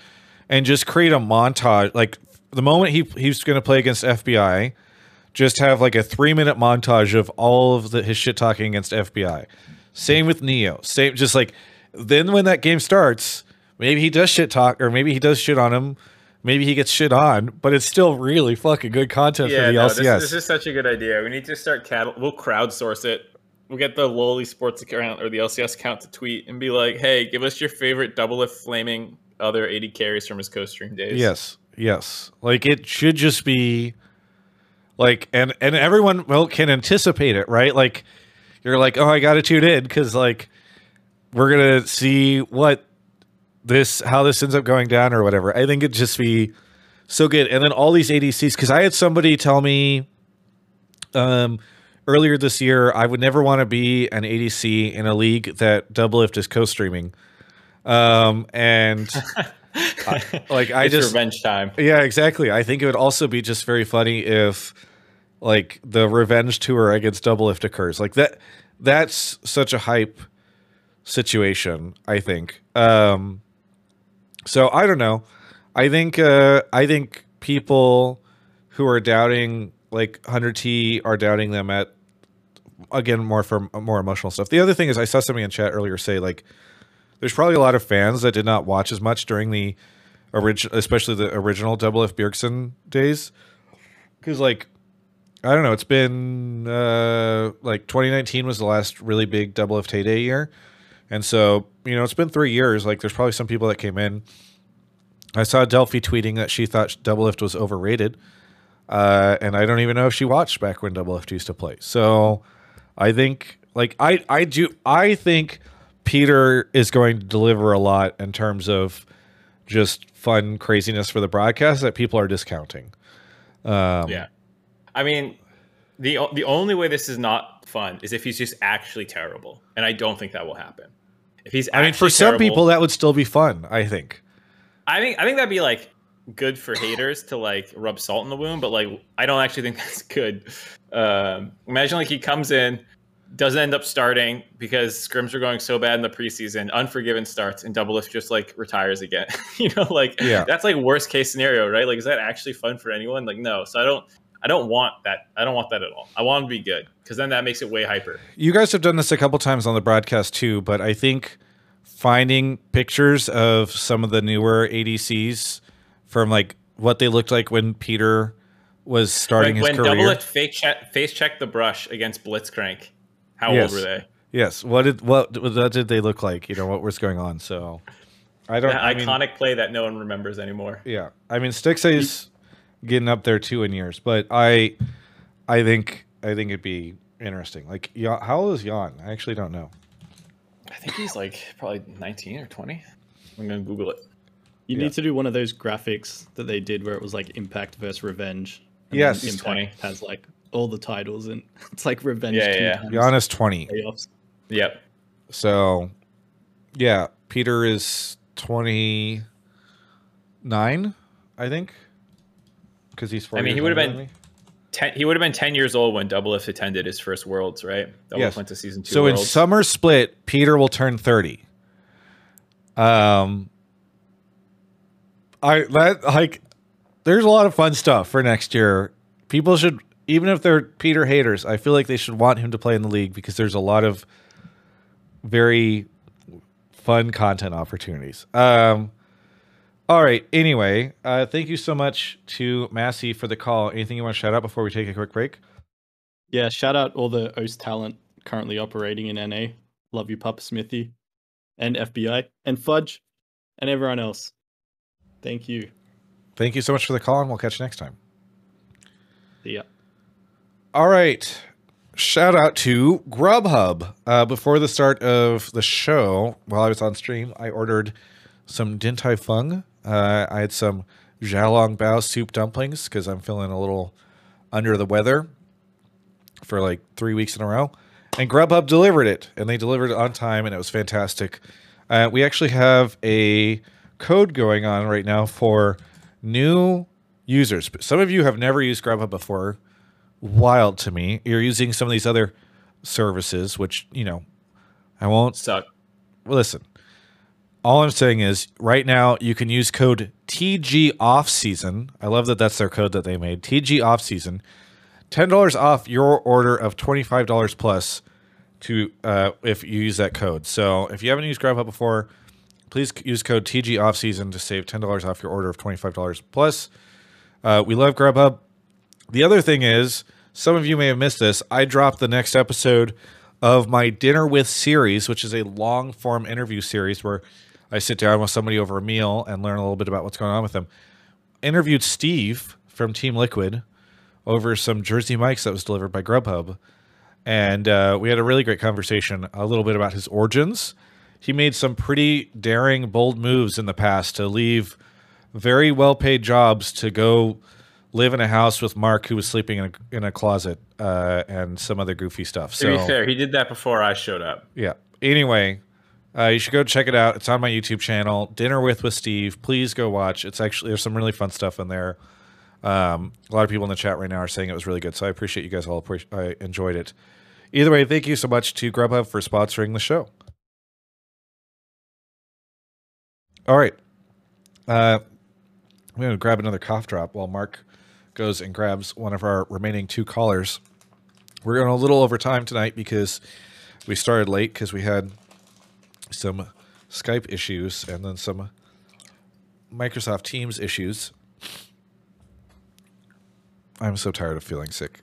and just create a montage like the moment he he's going to play against FBI just have like a 3 minute montage of all of the his shit talking against FBI. Same with Neo. Same just like then when that game starts, maybe he does shit talk or maybe he does shit on him. Maybe he gets shit on, but it's still really fucking good content for the no, LCS. this, this is such a good idea. We need to start cattle. We'll crowdsource it. We'll get the LoL Esports account or the LCS account to tweet and be like, "Hey, give us your favorite Doublelift flaming other AD carries from his co-stream days." Yes, yes. Like it should just be like, and and everyone well can anticipate it, right? Like you're like, oh, I got to tune in because like we're gonna see what this how this ends up going down or whatever. I think it'd just be so good. And then all these ADCs because I had somebody tell me um earlier this year I would never want to be an ADC in a league that Doublelift is co-streaming. Um and I- like I it's just revenge time. yeah, exactly. I think it would also be just very funny if like the revenge tour against Doublelift occurs. Like that that's such a hype situation, I think. Um so I don't know. I think uh I think people who are doubting like 100T are doubting them at again more for more emotional stuff. The other thing is I saw somebody in chat earlier say like there's probably a lot of fans that did not watch as much during the original, especially the original Doublelift Bjergsen days, because like I don't know, it's been uh, like 2019 was the last really big Double F Day year, and so you know it's been three years. Like there's probably some people that came in. I saw Delphi tweeting that she thought Doublelift was overrated, uh, and I don't even know if she watched back when Doublelift used to play. So I think like I I do I think Peter is going to deliver a lot in terms of just fun craziness for the broadcast that people are discounting. Um, Yeah. I mean, the the only way this is not fun is if he's just actually terrible, and I don't think that will happen. If he's, I mean, for some terrible- people, that would still be fun. I think. I think I think that'd be like good for haters to like rub salt in the wound, but like I don't actually think that's good. Um, imagine like he comes in, doesn't end up starting because scrims are going so bad in the preseason. Unforgiven starts and Doublelift just like retires again. you know, like Yeah. that's like worst case scenario, right? Like, is that actually fun for anyone? Like, no. So I don't. I don't want that. I don't want that at all. I want to be good because then that makes it way hyper. You guys have done this a couple times on the broadcast too, but I think finding pictures of some of the newer ADCs from like what they looked like when Peter was starting When, his when Double career. Lift fake check, face check the brush against Blitzcrank, how Yes. old were they? Yes. What did what what did they look like? You know what was going on? So I don't. That I mean, iconic play that no one remembers anymore. Yeah, I mean Stixxay's getting up there too in years, but I, I think I think it'd be interesting. Like, how old is Jan? I actually don't know. I think he's like probably 19 or 20. I'm gonna Google it. You Yeah. need to do one of those graphics that they did where it was like Impact versus Revenge. and Yes. then He's Impact 20. has like all the titles and it's like Revenge. Yeah, two yeah, times Jan is twenty, playoffs. Yep. so yeah, Peter is twenty nine, I think, because he's. Four I mean, he would've been- Ten, he would have been 10 years old when Doublelift attended his first Worlds, right? Double Yes. Went to season two. So in summer split, Peter will turn thirty. Um, I that like, there's a lot of fun stuff for next year. People should, even if they're Peter haters, I feel like they should want him to play in the league because there's a lot of very fun content opportunities. Um, all right. Anyway, uh, thank you so much to Massey for the call. Anything you want to shout out before we take a quick break? Yeah, shout out all the OS talent currently operating in NA. Love you, Papa Smithy, and FBI, and Fudge, and everyone else. Thank you. Thank you so much for the call, and we'll catch you next time. See ya. All right. Shout out to Grubhub. Uh, before the start of the show, while I was on stream, I ordered some Din Tai Fung. Uh, I had some Xiaolong Bao soup dumplings because I'm feeling a little under the weather for like three weeks in a row. And Grubhub delivered it, and they delivered it on time, and it was fantastic. Uh, we actually have a code going on right now for new users. Some of you have never used Grubhub before. Wild to me. You're using some of these other services, which, you know, I won't Suck. listen. All I'm saying is, right now you can use code TG off season. I love that that's their code that they made. TG off season, ten dollars off your order of twenty five dollars plus. To uh, if you use that code. So if you haven't used Grubhub before, please use code TG off season to save ten dollars off your order of twenty five dollars plus. Uh, we love Grubhub. The other thing is, some of you may have missed this. I dropped the next episode of my Dinner with series, which is a long form interview series where I sit down with somebody over a meal and learn a little bit about what's going on with them. Interviewed Steve from Team Liquid over some Jersey Mike's that was delivered by Grubhub. And uh, we had a really great conversation, a little bit about his origins. He made some pretty daring, bold moves in the past to leave very well paid jobs to go live in a house with Mark, who was sleeping in a, in a closet, uh, and some other goofy stuff. To be fair, he did that before I showed up. yeah. Anyway, uh, you should go check it out. It's on my YouTube channel, Dinner with with Steve. Please go watch. It's actually there's some really fun stuff in there. Um, a lot of people in the chat right now are saying it was really good, so I appreciate you guys all. I enjoyed it. Either way, thank you so much to Grubhub for sponsoring the show. All right, uh, I'm going to grab another cough drop while Mark goes and grabs one of our remaining two callers. We're going a little over time tonight because we started late because we had some Skype issues and then some Microsoft Teams issues. I'm so tired of feeling sick.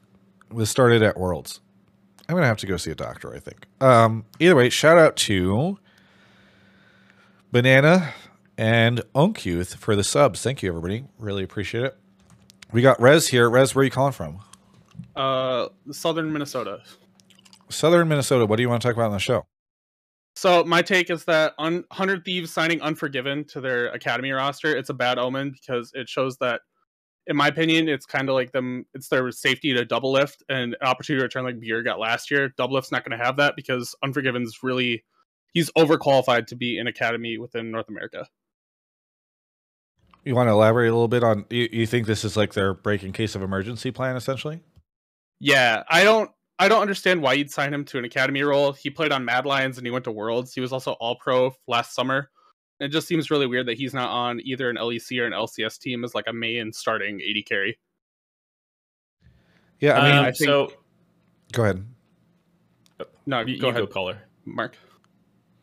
This started at Worlds. I'm gonna have to go see a doctor. I think. Um, either way, shout out to Banana and Oncuth for the subs. Thank you, everybody. Really appreciate it. We got Rez here. Rez, where are you calling from? Uh, southern Minnesota. Southern Minnesota. What do you want to talk about on the show? So my take is that un- Hundred Thieves signing Unforgiven to their academy roster, it's a bad omen because it shows that, in my opinion, it's kind of like them. It's their safety to Doublelift and an opportunity to return like Bjerg got last year. Doublelift's not going to have that because Unforgiven's really he's overqualified to be in academy within North America. You want to elaborate a little bit on? You, you think this is like their break in case of emergency plan, essentially? Yeah, I don't I don't understand why you'd sign him to an academy role. He played on Mad Lions and he went to Worlds. He was also all pro last summer. It just seems really weird that he's not on either an LEC or an LCS team as like a main starting AD carry. Yeah, I mean, Um, I think- so go ahead. No, you, go you ahead, go caller. Mark.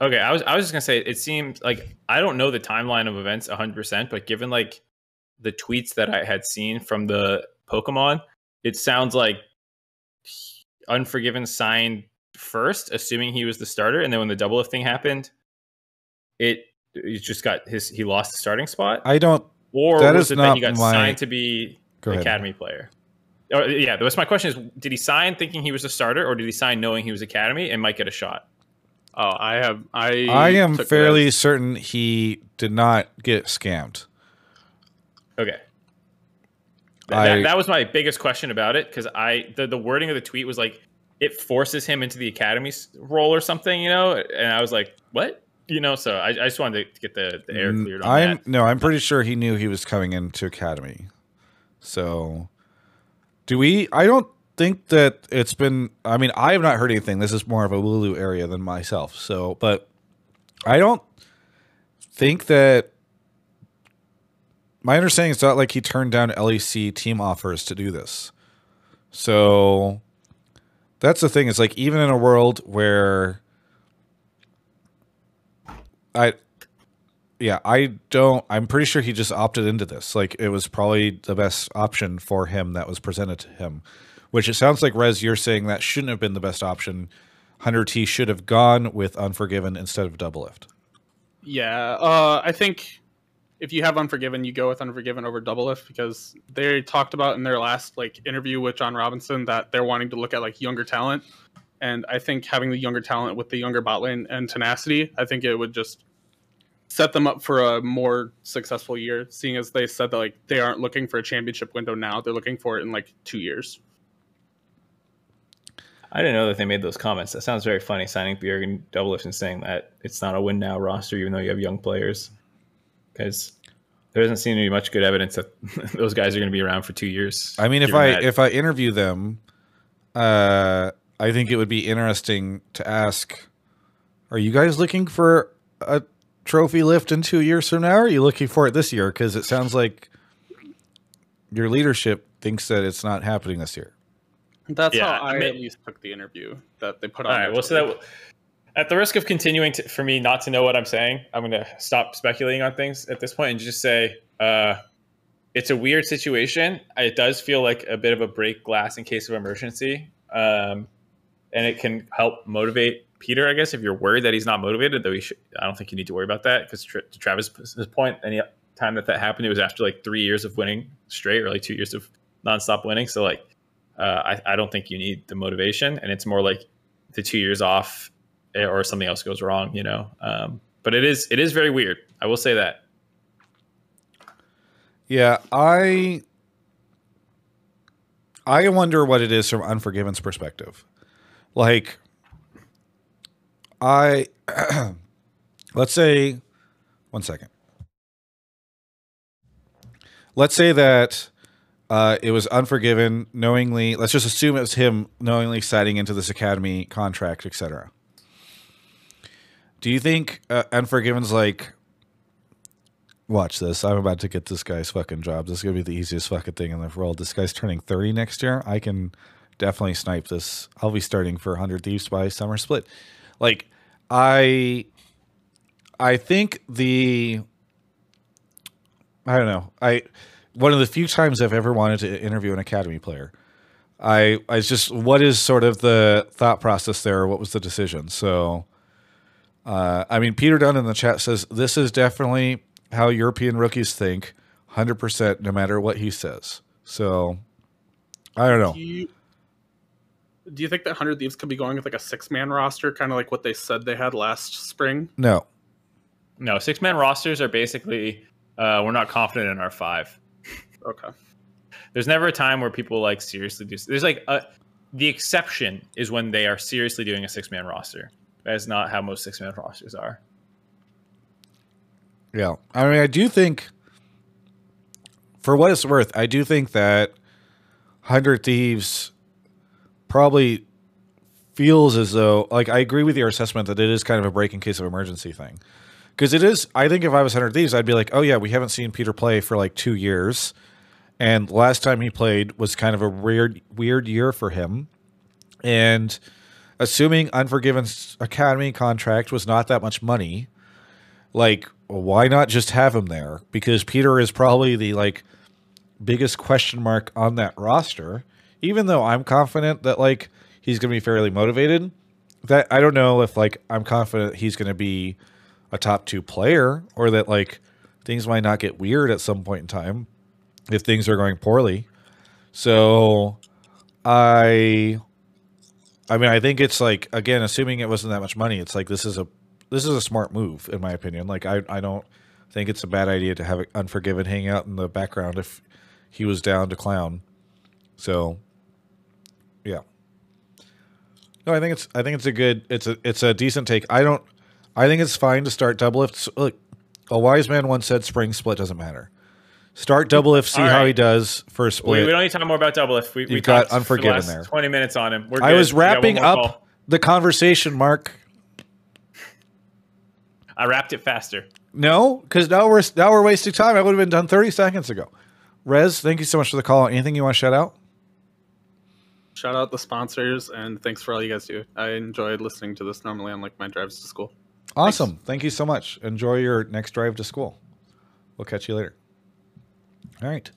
Okay, I was I was just gonna say it seems like I don't know the timeline of events 100, percent but given like the tweets that I had seen from the Pokemon, it sounds like Unforgiven signed first, assuming he was the starter, and then when the Doublelift thing happened, it he just got his he lost the starting spot, I don't. or that was is it that he got my- signed to be Go an ahead. academy player? Or, yeah, that's my question: is did he sign thinking he was a starter, or did he sign knowing he was academy and might get a shot? Oh, I have I I am fairly this. certain he did not get scammed. Okay. Th- I- that, that was my biggest question about it because I the, the wording of the tweet was like it forces him into the academy role or something, you know, and I was like, what, you know? So I, I just wanted to get the, the air Mm, cleared on I'm that. no, I'm pretty sure he knew he was coming into academy. So, do we? I don't think that it's been. I mean, I have not heard anything. This is more of a Lulu area than myself. So, but I don't think that. My understanding is not like he turned down LEC team offers to do this. So that's the thing. It's like even in a world where I yeah, I don't I'm pretty sure he just opted into this. Like it was probably the best option for him that was presented to him. Which it sounds like Rez, you're saying that shouldn't have been the best option. 100T should have gone with Unforgiven instead of Doublelift. Yeah, uh, I think if you have Unforgiven, you go with Unforgiven over Doublelift because they talked about in their last like interview with John Robinson that they're wanting to look at like younger talent, and I think having the younger talent with the younger bot lane and tenacity, I think it would just set them up for a more successful year. Seeing as they said that like they aren't looking for a championship window now, they're looking for it in like two years. I didn't know that they made those comments. That sounds very funny. Signing Bjerg and Doublelift and saying that it's not a win now roster, even though you have young players, because there doesn't seem to be much good evidence that those guys are going to be around for two years. I mean, if I that- if I interview them, uh, I think it would be interesting to ask, Are you guys looking for a trophy lift in two years from now? Or are you looking for it this year? Because it sounds like your leadership thinks that it's not happening this year. That's Yeah, how I I, mean- at least took the interview that they put on. right. their Well, so Twitter. that at the risk of continuing to, for me not to know what I'm saying, I'm going to stop speculating on things at this point and just say uh, it's a weird situation. It does feel like a bit of a break glass in case of emergency, um, and it can help motivate Peter. I guess if you're worried that he's not motivated, though, he should, I don't think you need to worry about that because to Travis's point, any time that that happened, it was after like three years of winning straight or like two years of nonstop winning. So like, uh, I, I don't think you need the motivation, and it's more like the two years off or something else goes wrong, you know. Um, but it is it is very weird. I will say that. Yeah, I I wonder what it is from Unforgiven's perspective. Like I let's say one second. Let's say that uh, it was Unforgiven knowingly. Let's just assume it was him knowingly signing into this academy contract, etc. Do you think uh, Unforgiven's like, Watch this. I'm about to get this guy's fucking job. This is gonna be the easiest fucking thing in the world. This guy's turning 30 next year. I can definitely snipe this. I'll be starting for 100 Thieves by summer split. Like, I, I think the, I don't know. I one of the few times I've ever wanted to interview an academy player. I I just what is sort of the thought process there? What was the decision? So, uh, I mean, Peter Dun in the chat says this is definitely how European rookies think, hundred percent, no matter what he says. So, I don't know. Do you, do you think that Hundred Thieves could be going with like a six man roster, kind of like what they said they had last spring? No, No, six man rosters are basically uh, we're not confident in our five. Okay. There's never a time where people like seriously do. There's like a, the exception is when they are seriously doing a six man roster. That is not how most six man rosters are. Yeah. I mean, I do think, for what it's worth, I do think that 100 Thieves probably feels as though, like, I agree with your assessment that it is kind of a break in case of emergency thing. Because it is, I think if I was 100 Thieves, I'd be like, oh, yeah, we haven't seen Peter play for like two years. And last time he played was kind of a weird, weird year for him. And assuming Unforgiven's Academy contract was not that much money, like why not just have him there? Because peter is probably the like biggest question mark on that roster. Even though i'm confident that like he's going to be fairly motivated that i don't know if like i'm confident he's going to be a top two player or that like things might not get weird at some point in time if things are going poorly. So i i mean i think it's like again assuming it wasn't that much money it's like this is a this is a smart move in my opinion. Like I, I don't think it's a bad idea to have Unforgiven hang out in the background if he was down to clown. So, yeah. No, I think it's I think it's a good it's a it's a decent take. I don't I think it's fine to start Doublelift look a wise man once said spring split doesn't matter. Start Doublelift see All how he does for a We, split. we don't need to talk more about Doublelift we, we You've got talked for the Unforgiven last there. 20 minutes on him. We're I was We got one wrapping up call. the conversation, Mark. I wrapped it faster. No, because now we're now we're wasting time. I would have been done thirty seconds ago. Rez, thank you so much for the call. Anything you want to shout out? Shout out the sponsors and thanks for all you guys do. I enjoyed listening to this normally on like my drives to school. Awesome. Thank you so much. Enjoy your next drive to school. We'll catch you later. All right.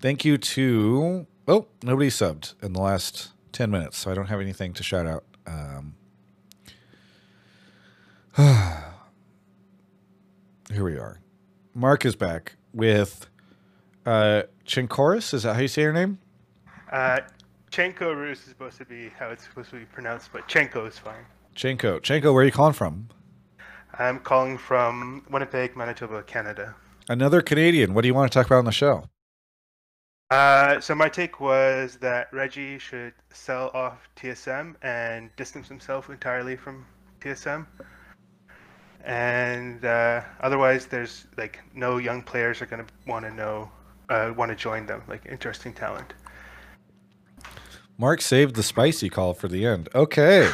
Thank you to oh nobody subbed in the last ten minutes, so I don't have anything to shout out. Um, here we are. Mark is back with uh. Is that how you say your name? Uh, Chenko Rus is supposed to be how it's supposed to be pronounced, but Chenko is fine. Chenko. Chenko, where are you calling from? I'm calling from Winnipeg, Manitoba, Canada. Another Canadian. What do you want to talk about on the show? Uh, so my take was that Reggie should sell off TSM and distance himself entirely from TSM. And uh, otherwise, there's like no young players are gonna want to know, uh, want to join them, like interesting talent. Mark saved the spicy call for the end. Okay.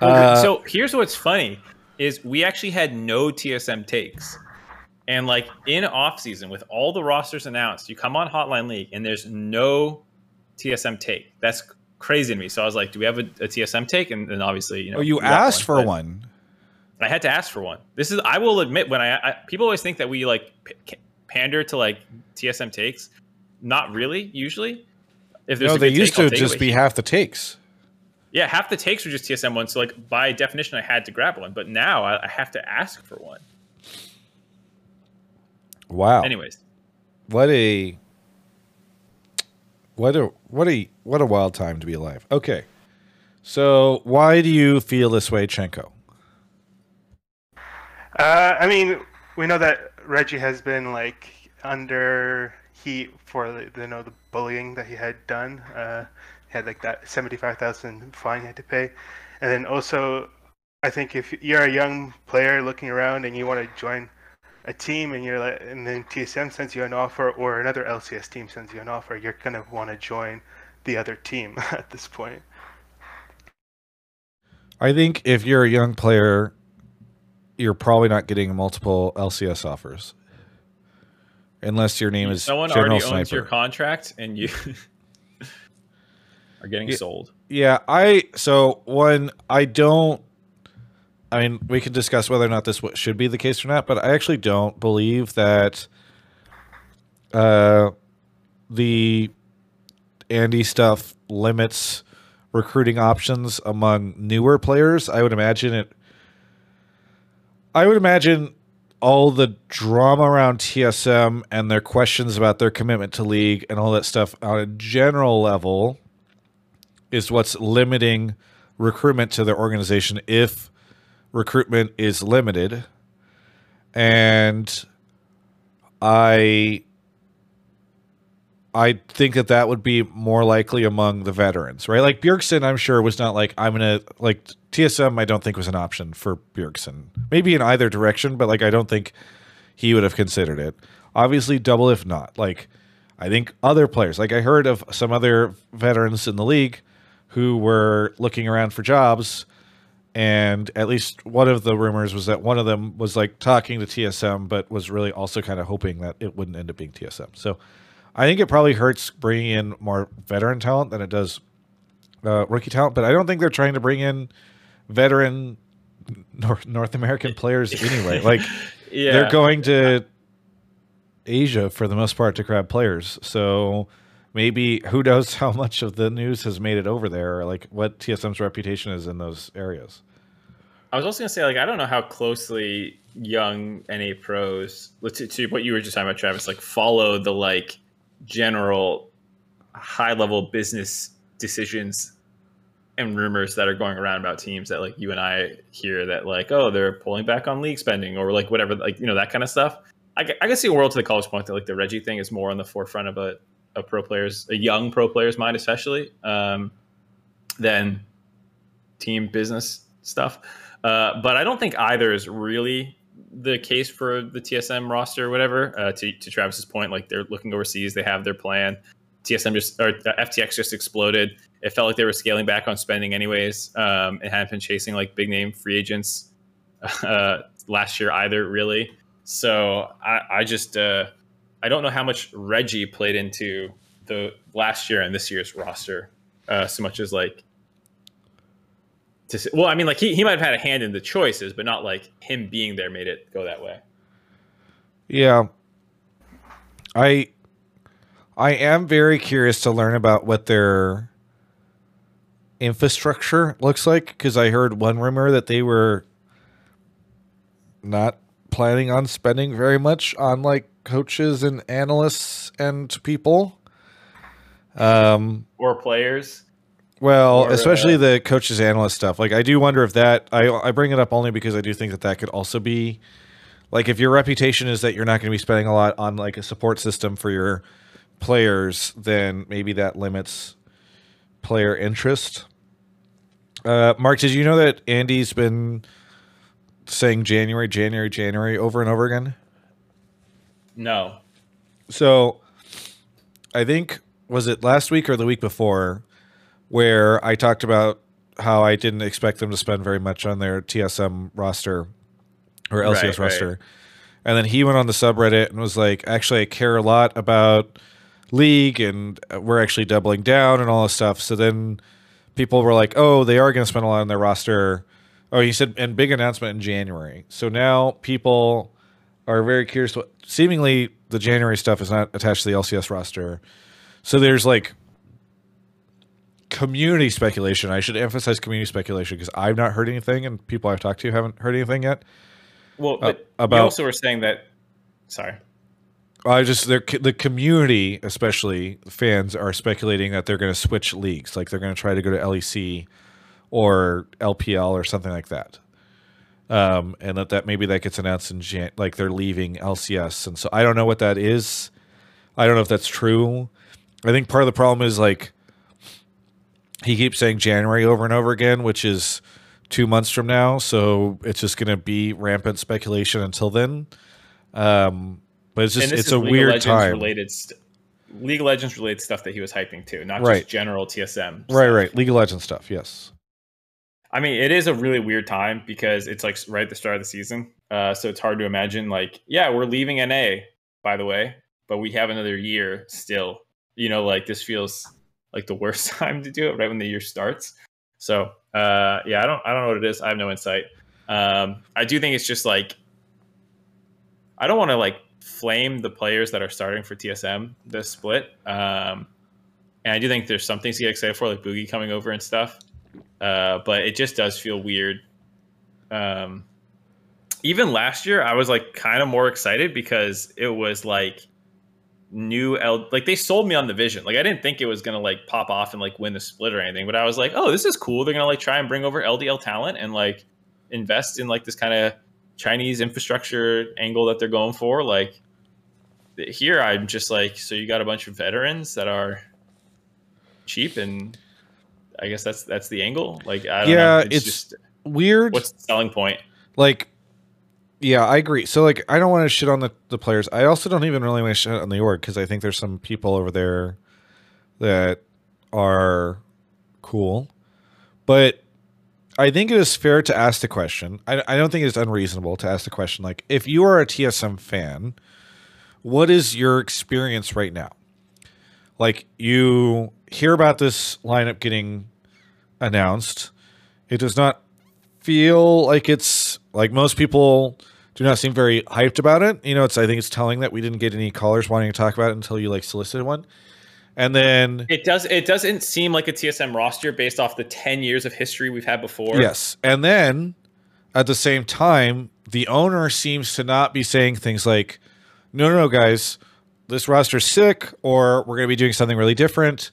Uh, so here's what's funny is we actually had no TSM takes. And like in off season with all the rosters announced, you come on Hotline League and there's no TSM take. That's crazy to me. So I was like, do we have a, a TSM take? And then obviously, you know, oh, you asked for but one. I had to ask for one. This is I will admit when I, I people always think that we like p- pander to like TSM takes. Not really, usually. If there's No, they used take, to just be half the takes. Yeah, half the takes were just TSM ones. So, like by definition, I had to grab one. But now I, I have to ask for one. Wow. Anyways, What a what a what a what a wild time to be alive. Okay. So why do you feel this way, Chenko? Uh, I mean, we know that Reggie has been like under heat for the, you know the bullying that he had done. Uh, he had like that seventy-five thousand fine he had to pay, and then also, I think if you're a young player looking around and you want to join a team and you're like, and then TSM sends you an offer or another LCS team sends you an offer, you're gonna want to join the other team at this point. I think if you're a young player, you're probably not getting multiple LCS offers. Unless your name is someone General already owns your contract, and you are getting Yeah. sold. Yeah, I so one I don't. I mean, we could discuss whether or not this should be the case or not, but I actually don't believe that uh, the Andy stuff limits recruiting options among newer players. I would imagine it. I would imagine all the drama around TSM and their questions about their commitment to league and all that stuff on a general level is what's limiting recruitment to their organization if recruitment is limited. And I I think that that would be more likely among the veterans, right? Like Bjergsen, I'm sure was not like I'm gonna like TSM. I don't think was an option for Bjergsen. Maybe in either direction, but like I don't think he would have considered it. Obviously, Doublelift not. Like I think other players, like I heard of some other veterans in the league who were looking around for jobs, and at least one of the rumors was that one of them was like talking to TSM, but was really also kind of hoping that it wouldn't end up being TSM. So I think it probably hurts bringing in more veteran talent than it does uh, rookie talent. But I don't think they're trying to bring in veteran North, North American players anyway. Like Yeah, they're going to Asia for the most part to grab players. So maybe who knows how much of the news has made it over there, or like what TSM's reputation is in those areas. I was also gonna say like I don't know how closely young NA pros to, to what you were just talking about, Travis, like follow the like general high level business decisions and rumors that are going around about teams that like you and I hear that like oh they're pulling back on league spending or like whatever like you know that kind of stuff. I, I can see a world to the college point that like the Reggie thing is more on the forefront of a, a pro player's a young pro player's mind especially um, than team business stuff. Uh, but I don't think either is really the case for the TSM roster or whatever. Uh, to, to Travis's point, like they're looking overseas, they have their plan. TSM just or uh, FTX just exploded. It felt like they were scaling back on spending anyways. Um, and hadn't been chasing like big name free agents uh, last year either, really. So I, I just uh, I don't know how much Reggie played into the last year and this year's roster uh, so much as like to s- well, I mean, like he, he might have had a hand in the choices, but not like him being there made it go that way. Yeah. I I am very curious to learn about what their infrastructure looks like because I heard one rumor that they were not planning on spending very much on like coaches and analysts and people. Um Or players. well, Or, especially uh, the coaches analyst stuff. Like I do wonder if that I I bring it up only because I do think that that could also be like if your reputation is that you're not going to be spending a lot on like a support system for your players, then maybe that limits player interest. Uh, Mark, did you know that Andy's been saying January, January, January over and over again? No. So I think was it last week or the week before where I talked about how I didn't expect them to spend very much on their TSM roster or LCS Right, right. roster. And then he went on the subreddit and was like, actually, I care a lot about League and we're actually doubling down and all this stuff. So then people were like, oh, they are going to spend a lot on their roster. Oh, he said, and big announcement in January. So now people are very curious. What, seemingly, the January stuff is not attached to the LCS roster. So there's like community speculation. I should emphasize community speculation because I've not heard anything, and people I've talked to haven't heard anything yet. Well, Uh, but about- you also were saying that. Sorry. I just the community, especially fans, are speculating that they're going to switch leagues, like they're going to try to go to LEC or LPL or something like that. Um, and that, that maybe that gets announced in Jan- like they're leaving LCS, and so I don't know what that is. I don't know if that's true. I think part of the problem is like he keeps saying January over and over again, which is two months from now. So it's just going to be rampant speculation until then. Um, but it's just it's a League weird Legends time. related. St- League of Legends related stuff that he was hyping too, not Right. just general TSM. Right, right. League of Legends stuff. Yes. I mean, it is a really weird time because it's like right at the start of the season. Uh, so it's hard to imagine, like, yeah, we're leaving NA, by the way, but we have another year still. You know, like this feels like the worst time to do it right when the year starts. So, uh, yeah, I don't, I don't know what it is. I have no insight. Um, I do think it's just like, I don't want to like flame the players that are starting for TSM this split. Um, and I do think there's some things to get excited for, like Bugi coming over and stuff. Uh, but it just does feel weird. Um, even last year, I was like kind of more excited because it was like new L. Like they sold me on the vision. Like I didn't think it was gonna like pop off and like win the split or anything, but I was like, oh, this is cool. They're gonna like try and bring over LDL talent and like invest in like this kind of Chinese infrastructure angle that they're going for. Like here, I'm just like, so you got a bunch of veterans that are cheap and I guess that's that's the angle. Like I don't Yeah, know. it's just Weird. what's the selling point? like yeah i agree so like i don't want to shit on the, the players i also don't even really want to shit on the org because i think there's some people over there that are cool but i think it is fair to ask the question i, I don't think it's unreasonable to ask the question like if you are a tsm fan what is your experience right now like you hear about this lineup getting announced it does not feel like it's like most people do not seem very hyped about it. You know, it's I think it's telling that we didn't get any callers wanting to talk about it until you like solicited one. And then It does. It doesn't seem like a TSM roster based off the ten years of history we've had before. yes, and then at the same time, the owner seems to not be saying things like, "No, no, no, guys, this roster's sick," or "We're going to be doing something really different."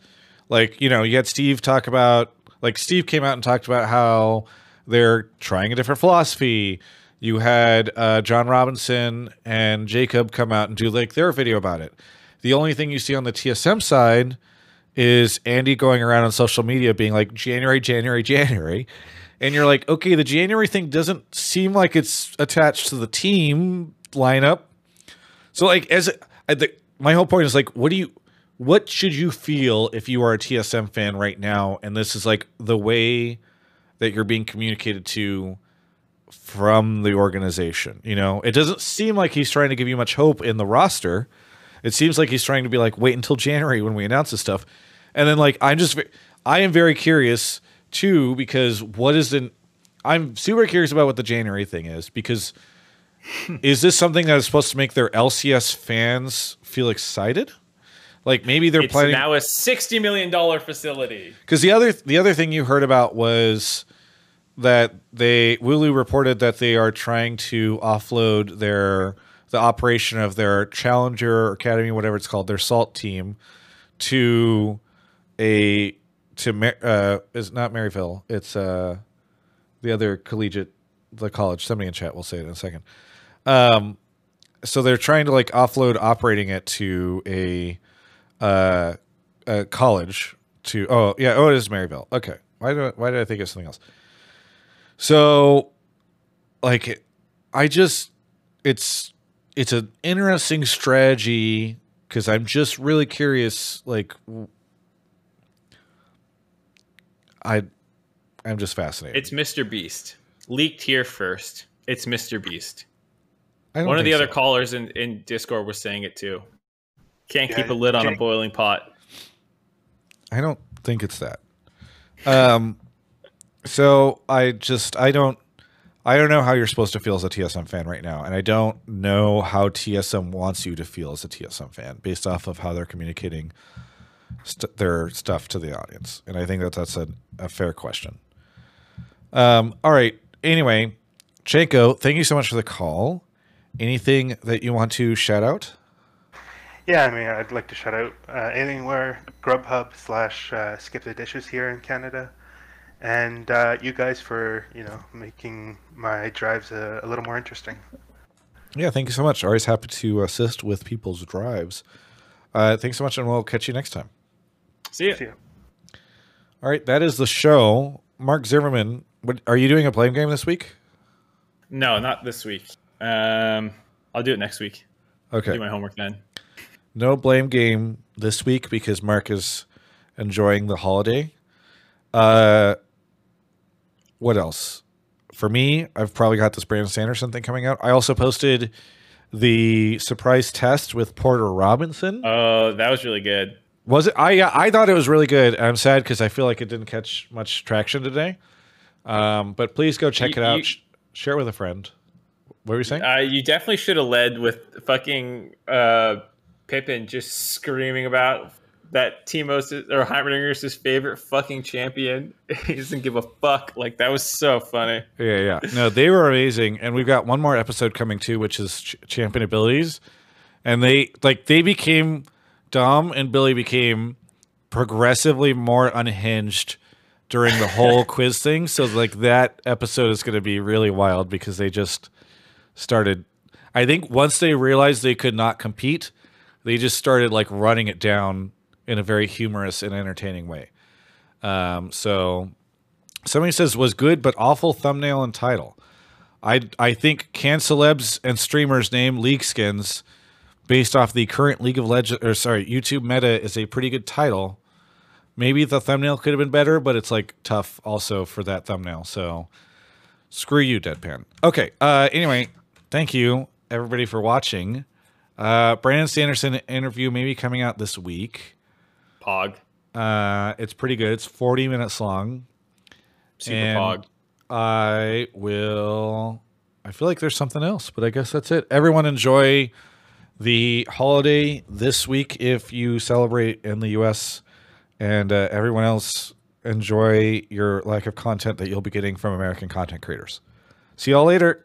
Like you know, you had Steve talk about like Steve came out and talked about how they're trying a different philosophy. You had uh, John Robinson and Jacob come out and do like their video about it. The only thing you see on the TSM side is Andy going around on social media being like January, January, January. And you're like, okay, the January thing doesn't seem like it's attached to the team lineup. So like as I, the, my whole point is like, what do you, what should you feel if you are a TSM fan right now? And this is like the way that you're being communicated to from the organization. You know, it doesn't seem like he's trying to give you much hope in the roster. It seems like he's trying to be like, wait until January when we announce this stuff. And then like, I'm just, I am very curious too, because what is the, I'm super curious about what the January thing is because is this something that is supposed to make their LCS fans feel excited? Like maybe they're It's planning now a sixty million dollar facility. because the other the other thing you heard about was that they Wulu reported that they are trying to offload their the operation of their Challenger Academy, whatever it's called, their Salt team, to a to uh is not Maryville. It's uh the other collegiate the college. Somebody in chat will say it in a second. Um, so they're trying to like offload operating it to a uh, a college to oh yeah oh it is Maryville okay why do I, why did I think of something else so like I just it's it's an interesting strategy because I'm just really curious like I I'm just fascinated. It's Mr. Beast. Leaked here first. It's Mr. Beast. One of the think other so. callers in, in Discord was saying it too. Can't Yeah, keep a lid on a boiling pot. I don't think it's that. Um, so I just I don't I don't know how you're supposed to feel as a TSM fan right now, and I don't know how TSM wants you to feel as a TSM fan based off of how they're communicating st- their stuff to the audience, and I think that that's a, a fair question. Um, all right. Anyway, Chenko, thank you so much for the call. Anything that you want to shout out? Yeah, I mean, I'd like to shout out uh, Alienware, Grubhub slash uh, Skip the Dishes here in Canada, and uh, you guys for you know making my drives a, a little more interesting. Yeah, thank you so much. Always happy to assist with people's drives. Uh, thanks so much, and we'll catch you next time. See ya. See ya. All right, that is the show. Mark Zimmerman, what, are you doing a blame game this week? No, not this week. Um, I'll do it next week. Okay, Do my homework then. No blame game this week because Mark is enjoying the holiday. Uh, what else? For me, I've probably got this Brandon Sanderson thing coming out. I also posted the surprise test with Porter Robinson. Oh, that was really good. Was it? I I thought it was really good. I'm sad because I feel like it didn't catch much traction today. Um, but please go check You- it out. you- Sh- share it with a friend. What were you saying? Uh, you definitely should have led with fucking uh, Pippin just screaming about that Teemo's or Heimerdinger's his favorite fucking champion. he doesn't give a fuck. Like that was so funny. yeah, yeah. No, they were amazing, and we've got one more episode coming too, which is ch- champion abilities, and they like they became Dom and Billy became progressively more unhinged during the whole quiz thing. So like that episode is going to be really wild because they just started. I think once they realized they could not compete, they just started like running it down in a very humorous and entertaining way. Um, so somebody says was good but awful thumbnail and title. I I think can celebs and streamers name league skins based off the current League of Legends or sorry YouTube meta is a pretty good title. Maybe the thumbnail could have been better, but it's like tough also for that thumbnail. So screw you, Deadpan. Okay. Uh, anyway, thank you everybody for watching. Uh, Brandon Sanderson interview maybe coming out this week. Pog. Uh, it's pretty good. It's 40 minutes long. Super And- Pog. I will. I feel like there's something else, but I guess that's it. Everyone enjoy the holiday this week if you celebrate in the U.S. And uh, everyone else enjoy your lack of content that you'll be getting from American content creators. See y'all later.